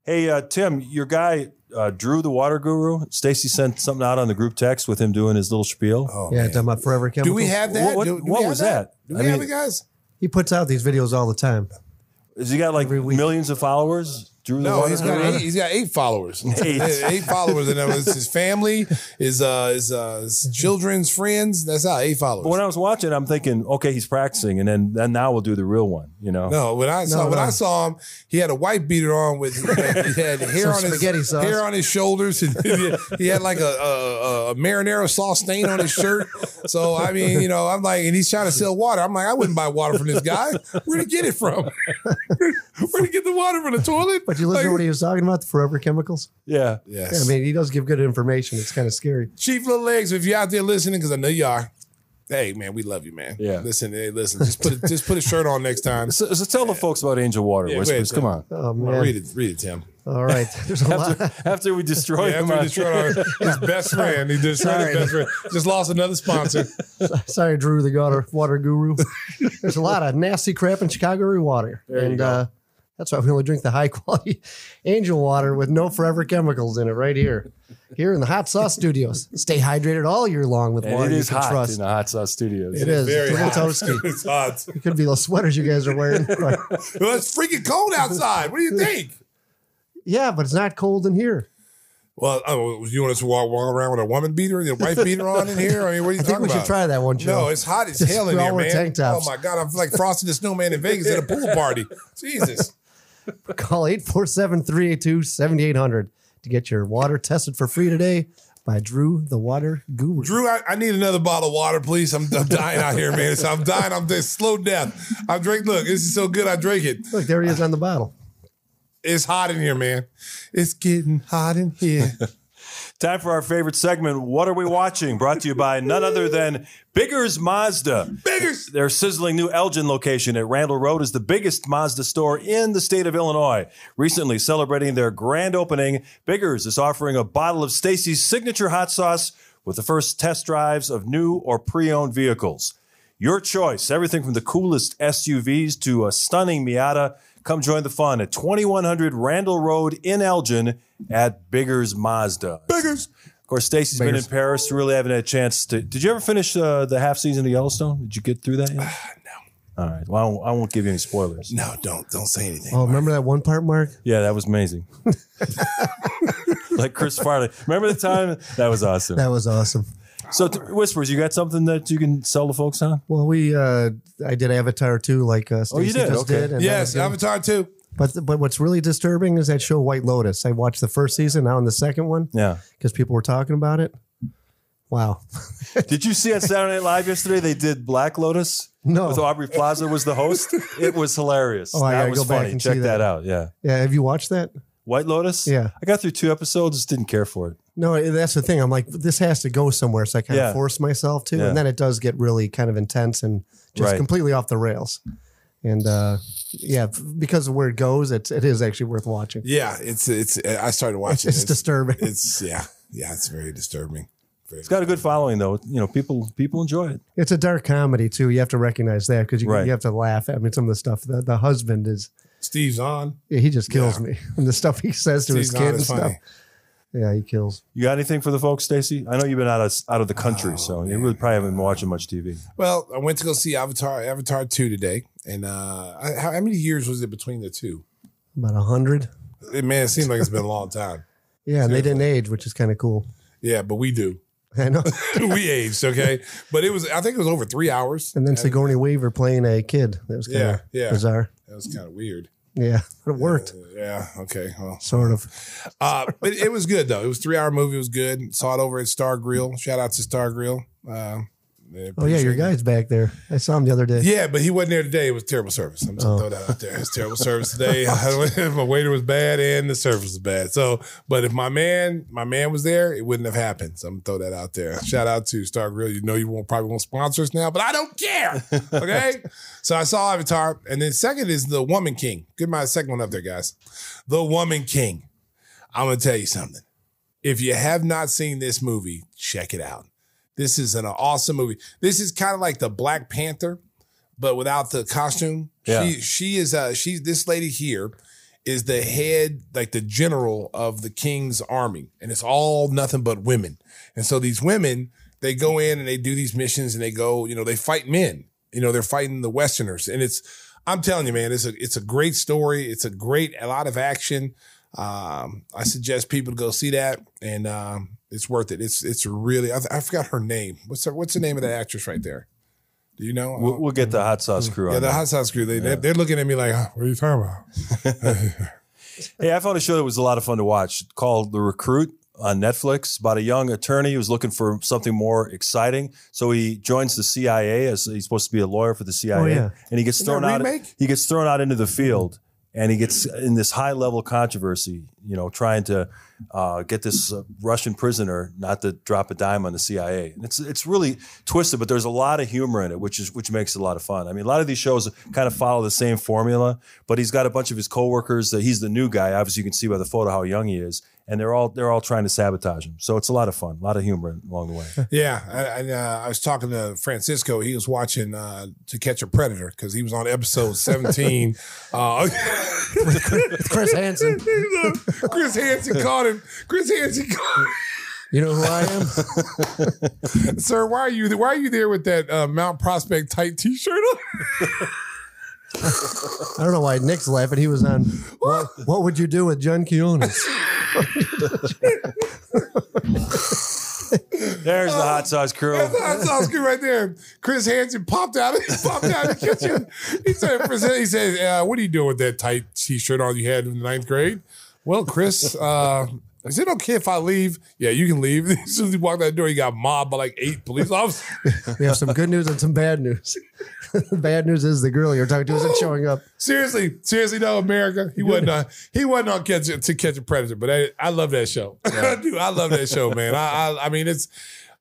Speaker 1: Hey, uh, Tim, your guy, uh, Drew the Water Guru, Stacey sent something out on the group text with him doing his little spiel.
Speaker 2: Oh,
Speaker 3: yeah,
Speaker 2: man.
Speaker 3: talking about forever chemicals.
Speaker 2: Do we have that?
Speaker 1: What-
Speaker 2: Do- do
Speaker 1: what was that?
Speaker 2: Do
Speaker 1: I
Speaker 2: we have
Speaker 1: mean-
Speaker 2: it, guys?
Speaker 3: He puts out these videos all the time.
Speaker 1: Has he got like millions of followers? Drew the
Speaker 2: No,
Speaker 1: Water
Speaker 2: he's got
Speaker 1: Guru?
Speaker 2: eight, he's got eight followers. [laughs]
Speaker 1: Eight.
Speaker 2: eight followers, and it's his family, his uh, his, uh, his children's friends. That's how eight followers.
Speaker 1: But when I was watching, I'm thinking, okay, he's practicing, and then then now we'll do the real one. You know?
Speaker 2: No, when I saw
Speaker 3: No,
Speaker 2: when
Speaker 3: no.
Speaker 2: I saw him, he had a white beater on with he had, he had [laughs] hair
Speaker 3: Some
Speaker 2: on his
Speaker 3: sauce.
Speaker 2: hair on his shoulders, and [laughs] he had- he had like a, a, a marinara sauce stain on his shirt. So I mean, you know, I'm like, and he's trying to sell water. I'm like, I wouldn't buy water from this guy. Where'd he get it from? Where'd he get the water from the toilet?
Speaker 3: But you listen to what he was talking about, the forever chemicals?
Speaker 1: Yeah.
Speaker 2: Yes.
Speaker 3: Yeah, I mean, he does give good information. It's kind of scary.
Speaker 2: Chief Little Legs, if you're out there listening, because I know you are. Hey man, we love you, man.
Speaker 1: Yeah.
Speaker 2: Listen, hey, listen. Just put a, [laughs] just put a shirt on next time.
Speaker 1: So, so tell the folks about Angel Water
Speaker 2: Yeah, go
Speaker 1: Whispers.
Speaker 2: ahead,
Speaker 1: Come on.
Speaker 3: Oh,
Speaker 2: Well,
Speaker 3: man.
Speaker 2: read it, read it, Tim.
Speaker 3: All right. [laughs] There's a lot.
Speaker 1: After, after we destroy
Speaker 2: Yeah,
Speaker 1: him,
Speaker 2: after
Speaker 1: on-
Speaker 2: he destroyed our, his [laughs] best friend, he destroyed
Speaker 3: Sorry.
Speaker 2: his best friend. Just lost another sponsor.
Speaker 3: Sorry, Drew, the water, water guru. There's a lot of nasty crap in Chicago water. and uh, that's why we only drink the high [laughs] quality angel water with no forever chemicals in it right here. Here in the hot sauce studios. Stay hydrated all year long with
Speaker 1: and
Speaker 3: water
Speaker 1: it
Speaker 3: you can
Speaker 1: hot
Speaker 3: trust.
Speaker 1: in the hot sauce studios.
Speaker 3: It is.
Speaker 2: Very
Speaker 3: It's a little
Speaker 2: hot.
Speaker 3: toasty. [laughs]
Speaker 2: It's hot.
Speaker 3: It could be those sweaters you guys are wearing. [laughs] But-
Speaker 2: Well, it's freaking cold outside. What do you think?
Speaker 3: yeah, but it's not cold in here.
Speaker 2: Well, oh, you want us to walk, walk around with a woman beater, and a wife beater on in here? I mean, what are you
Speaker 3: I think
Speaker 2: talking
Speaker 3: we
Speaker 2: about?
Speaker 3: should try that one, Joe.
Speaker 2: No, it's hot as
Speaker 3: Just
Speaker 2: hell in here, man.
Speaker 3: tank tops.
Speaker 2: Oh my god, I'm like Frosty the Snowman in Vegas at a pool party. Jesus.
Speaker 3: Call 847 382 7800 to get your water tested for free today by Drew the Water Guru.
Speaker 2: Drew, I, I need another bottle of water, please. I'm, I'm dying out here, man. It's- I'm dying. I'm just slow death. I drink. Look, this is so good. I drink it.
Speaker 3: Look, there he is on the bottle.
Speaker 2: It's hot in here, man. It's getting hot in here. [laughs]
Speaker 1: Time for our favorite segment, What Are We Watching? Brought to you by none other than Biggers Mazda.
Speaker 2: Biggers.
Speaker 1: Their sizzling new Elgin location at Randall Road is the biggest Mazda store in the state of Illinois. Recently celebrating their grand opening, Biggers is offering a bottle of Stacey's signature hot sauce with the first test drives of new or pre-owned vehicles. Your choice, everything from the coolest SUVs to a stunning Miata. Come join the fun at 2100 Randall Road in Elgin at Biggers Mazda.
Speaker 2: Biggers.
Speaker 1: Of course, Stacey's been in
Speaker 3: Biggers.
Speaker 1: Paris. Really haven't had a chance to. Did you ever finish uh, the half season of Yellowstone? Did you get through that yet? [sighs] no. All right. Well, I won't, I won't give you any spoilers.
Speaker 2: No, don't don't say anything.
Speaker 3: Oh, remember that one part, Mark?
Speaker 1: Yeah, that was amazing. [laughs] like Chris Farley. Remember the time? That was awesome.
Speaker 3: That was awesome.
Speaker 1: So, th- whispers, you got something that you can sell the folks on?
Speaker 3: Well, we uh I did Avatar too, like uh,
Speaker 1: Oh, you did?
Speaker 3: just
Speaker 1: Okay.
Speaker 3: did. and that
Speaker 2: Yes,
Speaker 3: was good.
Speaker 2: Avatar too.
Speaker 3: But but what's really disturbing is that show White Lotus. I watched the first season, now in the second one,
Speaker 1: Yeah.
Speaker 3: because people were talking about it. Wow. [laughs]
Speaker 1: Did you see on Saturday Night Live yesterday? They did Black Lotus.
Speaker 3: No.
Speaker 1: With Aubrey Plaza was the host. [laughs] It was hilarious.
Speaker 3: Oh, I
Speaker 1: that
Speaker 3: gotta
Speaker 1: was
Speaker 3: go back
Speaker 1: funny.
Speaker 3: and
Speaker 1: Check
Speaker 3: see
Speaker 1: that.
Speaker 3: that.
Speaker 1: out. Yeah.
Speaker 3: Yeah, have you watched that?
Speaker 1: White Lotus.
Speaker 3: Yeah.
Speaker 1: I got through two episodes. Just didn't care for it.
Speaker 3: No, that's the thing. I'm like, this has to go somewhere, so I kind
Speaker 1: Yeah.
Speaker 3: of force myself to,
Speaker 1: Yeah.
Speaker 3: and then it does get really kind of intense and just
Speaker 1: Right.
Speaker 3: completely off the rails. And uh, yeah, because of where it goes, it's it is actually worth watching.
Speaker 2: Yeah, it's it's. I started watching.
Speaker 3: It's, it's disturbing. [laughs]
Speaker 2: It's yeah, yeah. It's very disturbing. Very
Speaker 1: It's got a good following though. You know, people people enjoy it.
Speaker 3: It's a dark comedy too. You have to recognize that because you,
Speaker 1: Right.
Speaker 3: you have to laugh. I mean, some of the stuff. The, the husband is
Speaker 2: Steve Zahn.
Speaker 3: yeah, he just kills
Speaker 2: Yeah.
Speaker 3: me. And [laughs] the stuff he says to
Speaker 2: Steve's
Speaker 3: his
Speaker 2: on
Speaker 3: kid and
Speaker 2: is
Speaker 3: stuff.
Speaker 2: funny.
Speaker 3: Yeah, he kills.
Speaker 1: You got anything for the folks, Stacey? I know you've been out of out of the country, so you really probably haven't been watching much TV.
Speaker 2: Well, I went to go see Avatar Avatar two today, and uh, I, how, how many years was it between the two?
Speaker 3: About a hundred.
Speaker 2: It, man, it seems like it's been a long time. [laughs]
Speaker 3: Yeah, and they didn't age, which is kind of cool.
Speaker 2: Yeah, but we do. [laughs]
Speaker 3: I know. [laughs]
Speaker 2: we aged, okay. But it was. I think it was over three hours.
Speaker 3: And then Sigourney Weaver playing a kid. That was kind
Speaker 2: Yeah,
Speaker 3: of
Speaker 2: yeah.
Speaker 3: bizarre.
Speaker 2: That was kind of weird.
Speaker 3: Yeah, it worked,
Speaker 2: Yeah. Okay. Well,
Speaker 3: sort of.
Speaker 2: Uh, but it was good though. It was a three hour movie. It was good. Saw it over at Star Grill. Shout out to Star Grill. Uh,
Speaker 3: Oh yeah, your guy's back there. I saw him the other day.
Speaker 2: Yeah, but he wasn't there today. It was terrible service. I'm just
Speaker 3: Oh.
Speaker 2: gonna throw that out there. It's terrible service today. [laughs] [laughs] my waiter was bad and the service was bad. So, but if my man, my man was there, it wouldn't have happened. So I'm gonna throw that out there. Shout out to Star Grill. You know you won't probably won't sponsor us now, but I don't care. [laughs] Okay. so I saw Avatar, and then second is the Woman King. Get my second one up there, guys. The Woman King. I'm gonna tell you something. If you have not seen this movie, check it out. This is an awesome movie. This is kind of like the Black Panther, but without the costume.
Speaker 1: Yeah.
Speaker 2: She she is uh she's this lady here is the head, like the general of the king's army, and it's all nothing but women. And so these women, they go in and they do these missions, and they go, you know, they fight men. You know, they're fighting the Westerners, and it's. I'm telling you, man, it's a it's a great story. It's a great a lot of action. Um, I suggest people to go see that, and um, it's worth it. It's it's really I, I forgot her name. What's her, what's the name of that actress right there? Do you know?
Speaker 1: We'll, we'll get the hot sauce mm-hmm. crew
Speaker 2: yeah,
Speaker 1: on.
Speaker 2: the
Speaker 1: that.
Speaker 2: hot sauce crew. They they're, they're looking at me like, what are you talking about? [laughs]
Speaker 1: Hey, I found a show that was a lot of fun to watch called The Recruit on Netflix about a young attorney who's looking for something more exciting. So he joins the CIA as he's supposed to be a lawyer for the CIA,
Speaker 3: Oh, yeah.
Speaker 1: and he gets
Speaker 2: Isn't
Speaker 1: thrown out. He gets thrown out into the field, and he gets in this high level controversy. You know, trying to uh, get this uh, Russian prisoner not to drop a dime on the CIA. And it's it's really twisted, but there's a lot of humor in it, which is which makes it a lot of fun. I mean, a lot of these shows kind of follow the same formula, but he's got a bunch of his coworkers. That he's the new guy. Obviously, you can see by the photo how young he is, and they're all they're all trying to sabotage him. So it's a lot of fun, a lot of humor along the way. [laughs]
Speaker 2: Yeah, I, I, uh, I was talking to Francisco. He was watching uh, To Catch a Predator because he was on episode 17. [laughs] uh, [laughs]
Speaker 3: Chris Hansen.
Speaker 2: Chris Hansen caught him. Chris Hansen caught
Speaker 3: You know who I am? [laughs]
Speaker 2: Sir, why are you why are you there with that uh, Mount Prospect tight T-shirt on? [laughs]
Speaker 3: I don't know why Nick's laughing. He was on. What, [laughs] what would you do with John Quiñones?
Speaker 1: There's the hot sauce crew.
Speaker 2: That's the hot sauce crew right there. Chris Hansen popped out. He popped out of the kitchen. He said, he said, uh, "What are you doing with that tight T-shirt on you had in the ninth grade?" Well, Chris, uh, is it okay if I leave? Yeah, you can leave. [laughs] As soon as he walked the door, he got mobbed by like eight police officers. [laughs]
Speaker 3: We have some good news and some bad news. the [laughs] bad news is the girl you're talking to isn't showing up.
Speaker 2: seriously, seriously, no, America. He wasn't on. He wasn't on catch to catch a predator, but I, I love that show. Dude, I love that show, man. I, I, I mean, it's.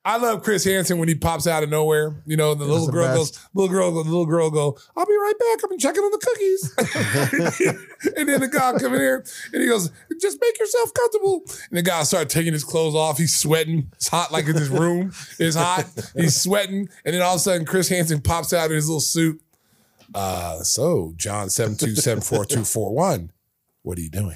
Speaker 2: I love Chris Hansen when he pops out of nowhere. You know, the little
Speaker 3: the
Speaker 2: girl
Speaker 3: best.
Speaker 2: goes, little girl, goes, little girl go, I'll be right back. I've been checking on the cookies. [laughs] and then the guy come in here and he goes, just make yourself comfortable. And the guy started taking his clothes off. He's sweating. It's hot like in his room. It's hot. He's sweating. And then all of a sudden, Chris Hansen pops out in his little suit. Uh, so John seven two seven four two four one. What are you doing?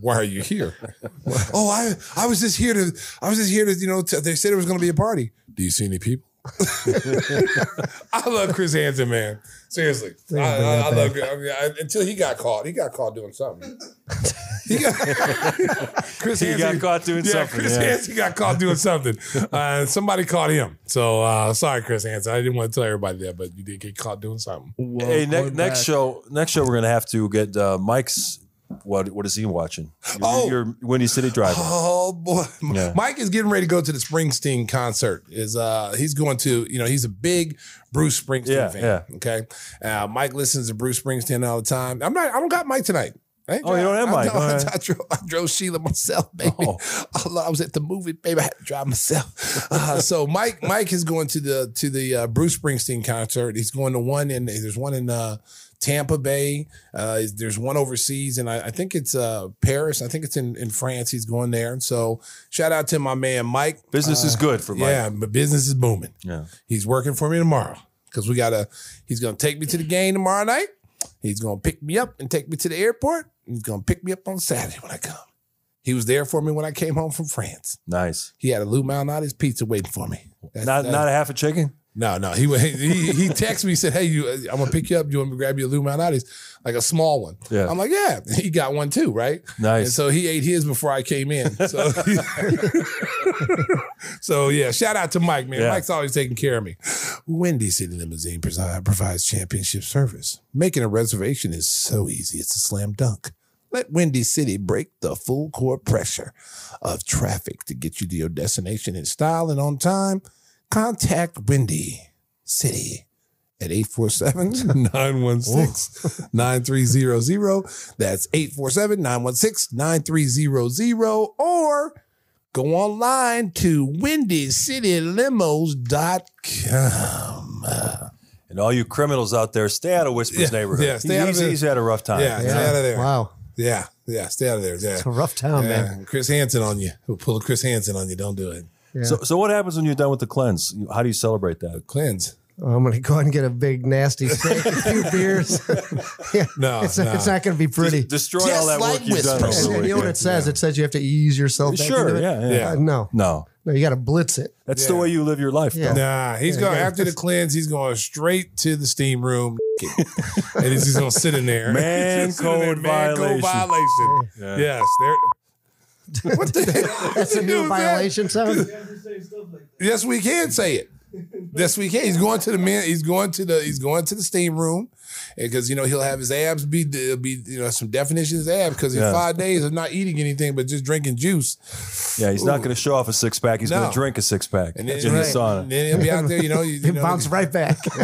Speaker 2: Why are you here? [laughs] oh, I I was just here to I was just here to you know t- they said it was going to be a party. Do you see any people? [laughs] [laughs] I love Chris Hansen, man. Seriously, I, I, I love. I mean, I, until he got caught, he got caught doing something. He got, Chris
Speaker 1: He got caught doing
Speaker 2: yeah,
Speaker 1: something,
Speaker 2: Chris
Speaker 1: yeah.
Speaker 2: Hansen got caught doing something. Uh, somebody caught him. So uh, sorry, Chris Hansen. I didn't want to tell everybody that, but you did get caught doing something.
Speaker 1: hey, ne- next show, next show, we're gonna have to get uh, Mike's. What what is he watching? Your,
Speaker 2: Oh.
Speaker 1: your Windy City Drive.
Speaker 2: Oh boy,
Speaker 1: Yeah.
Speaker 2: Mike is getting ready to go to the Springsteen concert. Is uh he's going to you know he's a big Bruce Springsteen
Speaker 1: Yeah,
Speaker 2: fan.
Speaker 1: yeah.
Speaker 2: Okay, uh, Mike listens to Bruce Springsteen all the time. I'm not. I don't got Mike tonight. I
Speaker 1: Oh, you don't have
Speaker 2: I-
Speaker 1: Mike. [laughs]
Speaker 2: I, I,
Speaker 1: right.
Speaker 2: drove, I drove Sheila myself, baby.
Speaker 1: Oh. [laughs]
Speaker 2: I was at the movie, baby. I had to drive myself. Uh, so Mike, Mike is going to the to the uh, Bruce Springsteen concert. He's going to one in there's one in uh, Tampa Bay. Uh, there's one overseas, and I, I think it's uh, Paris. I think it's in in France. He's going there, and so shout out to my man Mike.
Speaker 1: Business is
Speaker 2: Uh,
Speaker 1: good for Mike.
Speaker 2: Yeah, but business is booming.
Speaker 1: Yeah.
Speaker 2: He's working for me tomorrow because we gotta. He's gonna take me to the game tomorrow night. He's gonna pick me up and take me to the airport. He's gonna pick me up on Saturday when I come. He was there for me when I came home from France.
Speaker 1: Nice.
Speaker 2: He had a Lou Malnati's pizza waiting for me. That's-
Speaker 1: Not
Speaker 2: that's-
Speaker 1: not a half a chicken.
Speaker 2: No, no. He he he texted me. He said, "Hey, you, I'm gonna pick you up. Do you want me to grab you a Lou Malnati's, like a small one?"
Speaker 1: Yeah.
Speaker 2: I'm like, "Yeah." He got one too, right?
Speaker 1: Nice.
Speaker 2: And so he ate his before I came in. So, [laughs] so yeah. Shout out to Mike, man.
Speaker 1: Yeah.
Speaker 2: Mike's always taking care of me. Windy City Limousine provides championship service. Making a reservation is so easy. It's a slam dunk. Let Windy City break the full court pressure of traffic to get you to your destination in style and on time. Contact Windy City at 847-916-9300. [laughs] That's 847-916-9300 or go online to windycitylimos.com.
Speaker 1: And all you criminals out there, stay out of Whisper's
Speaker 2: Yeah,
Speaker 1: neighborhood.
Speaker 2: yeah, stay
Speaker 1: He-
Speaker 2: out of
Speaker 1: he's,
Speaker 2: it.
Speaker 1: he's had a rough time.
Speaker 2: Yeah, stay out of there.
Speaker 3: Wow.
Speaker 2: Yeah, yeah, stay out of there. Yeah.
Speaker 3: It's a rough town,
Speaker 2: Yeah,
Speaker 3: man.
Speaker 2: Chris Hansen on you. We'll pull a Chris Hansen on you. Don't do it.
Speaker 3: Yeah.
Speaker 1: So, so what happens when you're done with the cleanse? How do you celebrate that?
Speaker 2: Cleanse.
Speaker 3: I'm going to go ahead and get a big nasty steak, a few [laughs] beers. yeah, [laughs]
Speaker 2: No,
Speaker 3: it's,
Speaker 2: no.
Speaker 3: it's not going to be pretty.
Speaker 1: Destroy
Speaker 2: Just
Speaker 1: all that
Speaker 2: like
Speaker 1: work you've done over
Speaker 2: Whispers.
Speaker 3: and you know what it says? It says you have to ease yourself.
Speaker 1: Sure,
Speaker 3: into it.
Speaker 1: yeah, yeah.
Speaker 3: Uh, no,
Speaker 1: No,
Speaker 3: no, you got to blitz it.
Speaker 1: that's the way you live your life.
Speaker 3: Yeah.
Speaker 1: though.
Speaker 2: Nah, he's
Speaker 3: Yeah,
Speaker 2: going
Speaker 3: yeah.
Speaker 2: after the cleanse. He's going straight to the steam room, [laughs] and he's just going to sit in there.
Speaker 1: Man
Speaker 2: Just sit in there,
Speaker 1: code
Speaker 2: man code
Speaker 1: violation.
Speaker 2: violation. Yes, there. [laughs] What the hell?
Speaker 3: That's a new
Speaker 2: doing that?
Speaker 3: violation sound.
Speaker 2: Yes, we can say it. Yes, we can. He's going to the man. He's going to the. He's going to the steam room, because you know he'll have his abs be be you know some definition of his abs because in
Speaker 1: Yeah.
Speaker 2: five days of not eating anything but just drinking juice,
Speaker 1: Yeah, he's not going to show off a six pack. He's going to drink a six pack
Speaker 2: and
Speaker 1: in
Speaker 2: then,
Speaker 1: the
Speaker 2: right.
Speaker 1: sauna.
Speaker 2: And then he'll be out there. You know, you, [laughs] you
Speaker 3: It
Speaker 2: know,
Speaker 3: bounced right back. [laughs]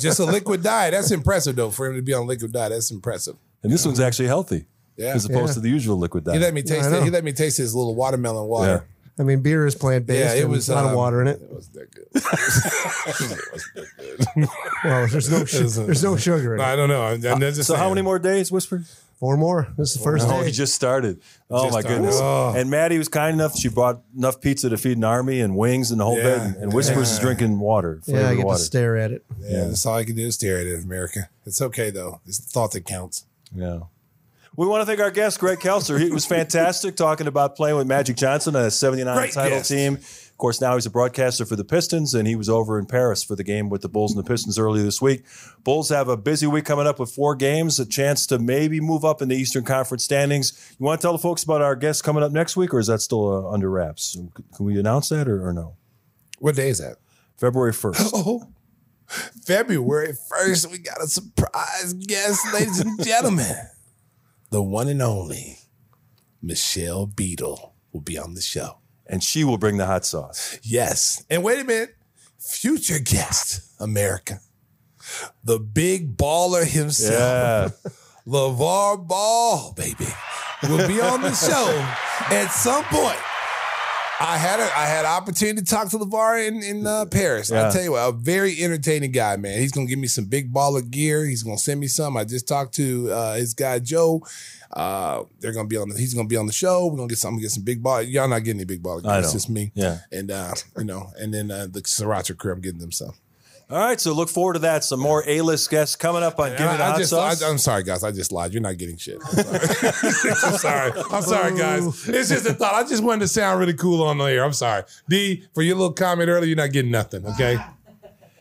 Speaker 2: just a liquid diet. That's impressive though for him to be on liquid diet. That's impressive.
Speaker 1: And this one's actually healthy
Speaker 2: Yeah.
Speaker 1: as opposed
Speaker 3: Yeah.
Speaker 1: to the usual liquid diet.
Speaker 2: He let me taste
Speaker 3: I
Speaker 2: it. He let me taste his little watermelon water.
Speaker 3: I mean, beer is plant based.
Speaker 2: Yeah, it was
Speaker 3: a lot
Speaker 2: um,
Speaker 3: of water in it.
Speaker 2: It wasn't that good. [laughs] it wasn't that good.
Speaker 3: Well, there's no su- there's no sugar in
Speaker 2: I
Speaker 3: it.
Speaker 2: I don't know. I'm, I'm just
Speaker 1: so how many more days, Whisper?
Speaker 3: Four more. This is the first
Speaker 1: Oh,
Speaker 3: day.
Speaker 1: he just started. Oh
Speaker 2: Just
Speaker 1: my
Speaker 2: started.
Speaker 1: goodness!
Speaker 2: Oh.
Speaker 1: And Maddie was kind enough. She brought enough pizza to feed an army and wings and the whole
Speaker 2: Yeah.
Speaker 1: bit. And, and Whispers is drinking water.
Speaker 3: yeah, I get
Speaker 1: water.
Speaker 3: to stare at it.
Speaker 2: Yeah, that's all I can do is stare at it, America. It's okay though. It's the thought that counts.
Speaker 1: Yeah. We want to thank our guest, Greg Kelser. He was fantastic talking about playing with Magic Johnson, on a 79
Speaker 2: Great
Speaker 1: title
Speaker 2: guest.
Speaker 1: team. Of course, now he's a broadcaster for the Pistons, and he was over in Paris for the game with the Bulls and the Pistons earlier this week. Bulls have a busy week coming up with four games, a chance to maybe move up in the Eastern Conference standings. You want to tell the folks about our guest coming up next week, or is that still uh, under wraps? Can we announce that or, or no?
Speaker 2: What day is that?
Speaker 1: February 1st. [laughs]
Speaker 2: Oh, February 1st, we got a surprise guest, ladies and gentlemen. The one and only Michelle Beadle will be on the show.
Speaker 1: and she will bring the hot sauce.
Speaker 2: Yes. And wait a minute. Future guest, America. The big baller himself.
Speaker 1: Yeah. [laughs]
Speaker 2: LeVar Ball, baby, will be on the show at some point. I had a, I had opportunity to talk to LeVar in, in uh, Paris.
Speaker 1: Yeah.
Speaker 2: I'll tell you what, a very entertaining guy, man. He's gonna give me some big baller gear. He's gonna send me some. I just talked to uh, his guy Joe. Uh, they're gonna be on. The, he's gonna be on the show. We're gonna get some. Get some big ball. Y'all not getting any big baller gear. It's just me.
Speaker 1: Yeah.
Speaker 2: And uh, you know, and then uh, the Sriracha crew. I'm getting them some.
Speaker 1: All right, so look forward to that. Some more A-list guests coming up on Give Me
Speaker 2: And
Speaker 1: the
Speaker 2: I, I
Speaker 1: Hot
Speaker 2: just,
Speaker 1: Sauce.
Speaker 2: I, am sorry, guys. I just lied. You're not getting shit. I'm sorry. [laughs] I'm sorry. I'm sorry, guys. It's just a thought. I just wanted to sound really cool on the air. I'm sorry. D, for your little comment earlier, you're not getting nothing. Okay.
Speaker 1: Hey, [laughs]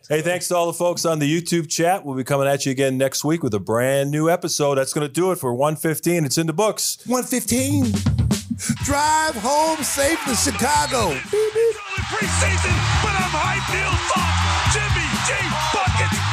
Speaker 1: Hey, thanks to all the folks on the YouTube chat. We'll be coming at you again next week with a brand new episode. That's going to do it for 115. It's in the books.
Speaker 2: 115. Drive home safe to Chicago.
Speaker 8: preseason, but I'm hype Neil Thought. Jimmy G buckets.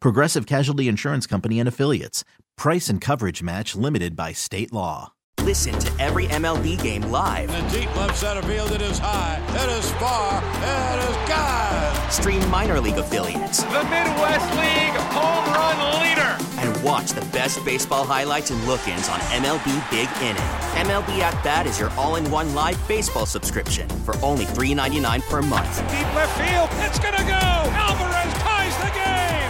Speaker 4: Progressive Casualty Insurance Company and Affiliates. Price and coverage match limited by state law.
Speaker 9: Listen to every MLB game live.
Speaker 10: In the deep left center field, it is high, it is far, it is God.
Speaker 9: Stream minor league affiliates.
Speaker 11: The Midwest League home run leader.
Speaker 9: And watch the best baseball highlights and look ins on MLB Big Inning. MLB At Bat is your all in one live baseball subscription for only $3.99 per month.
Speaker 11: Deep left field, it's gonna go. Alvarez ties the game.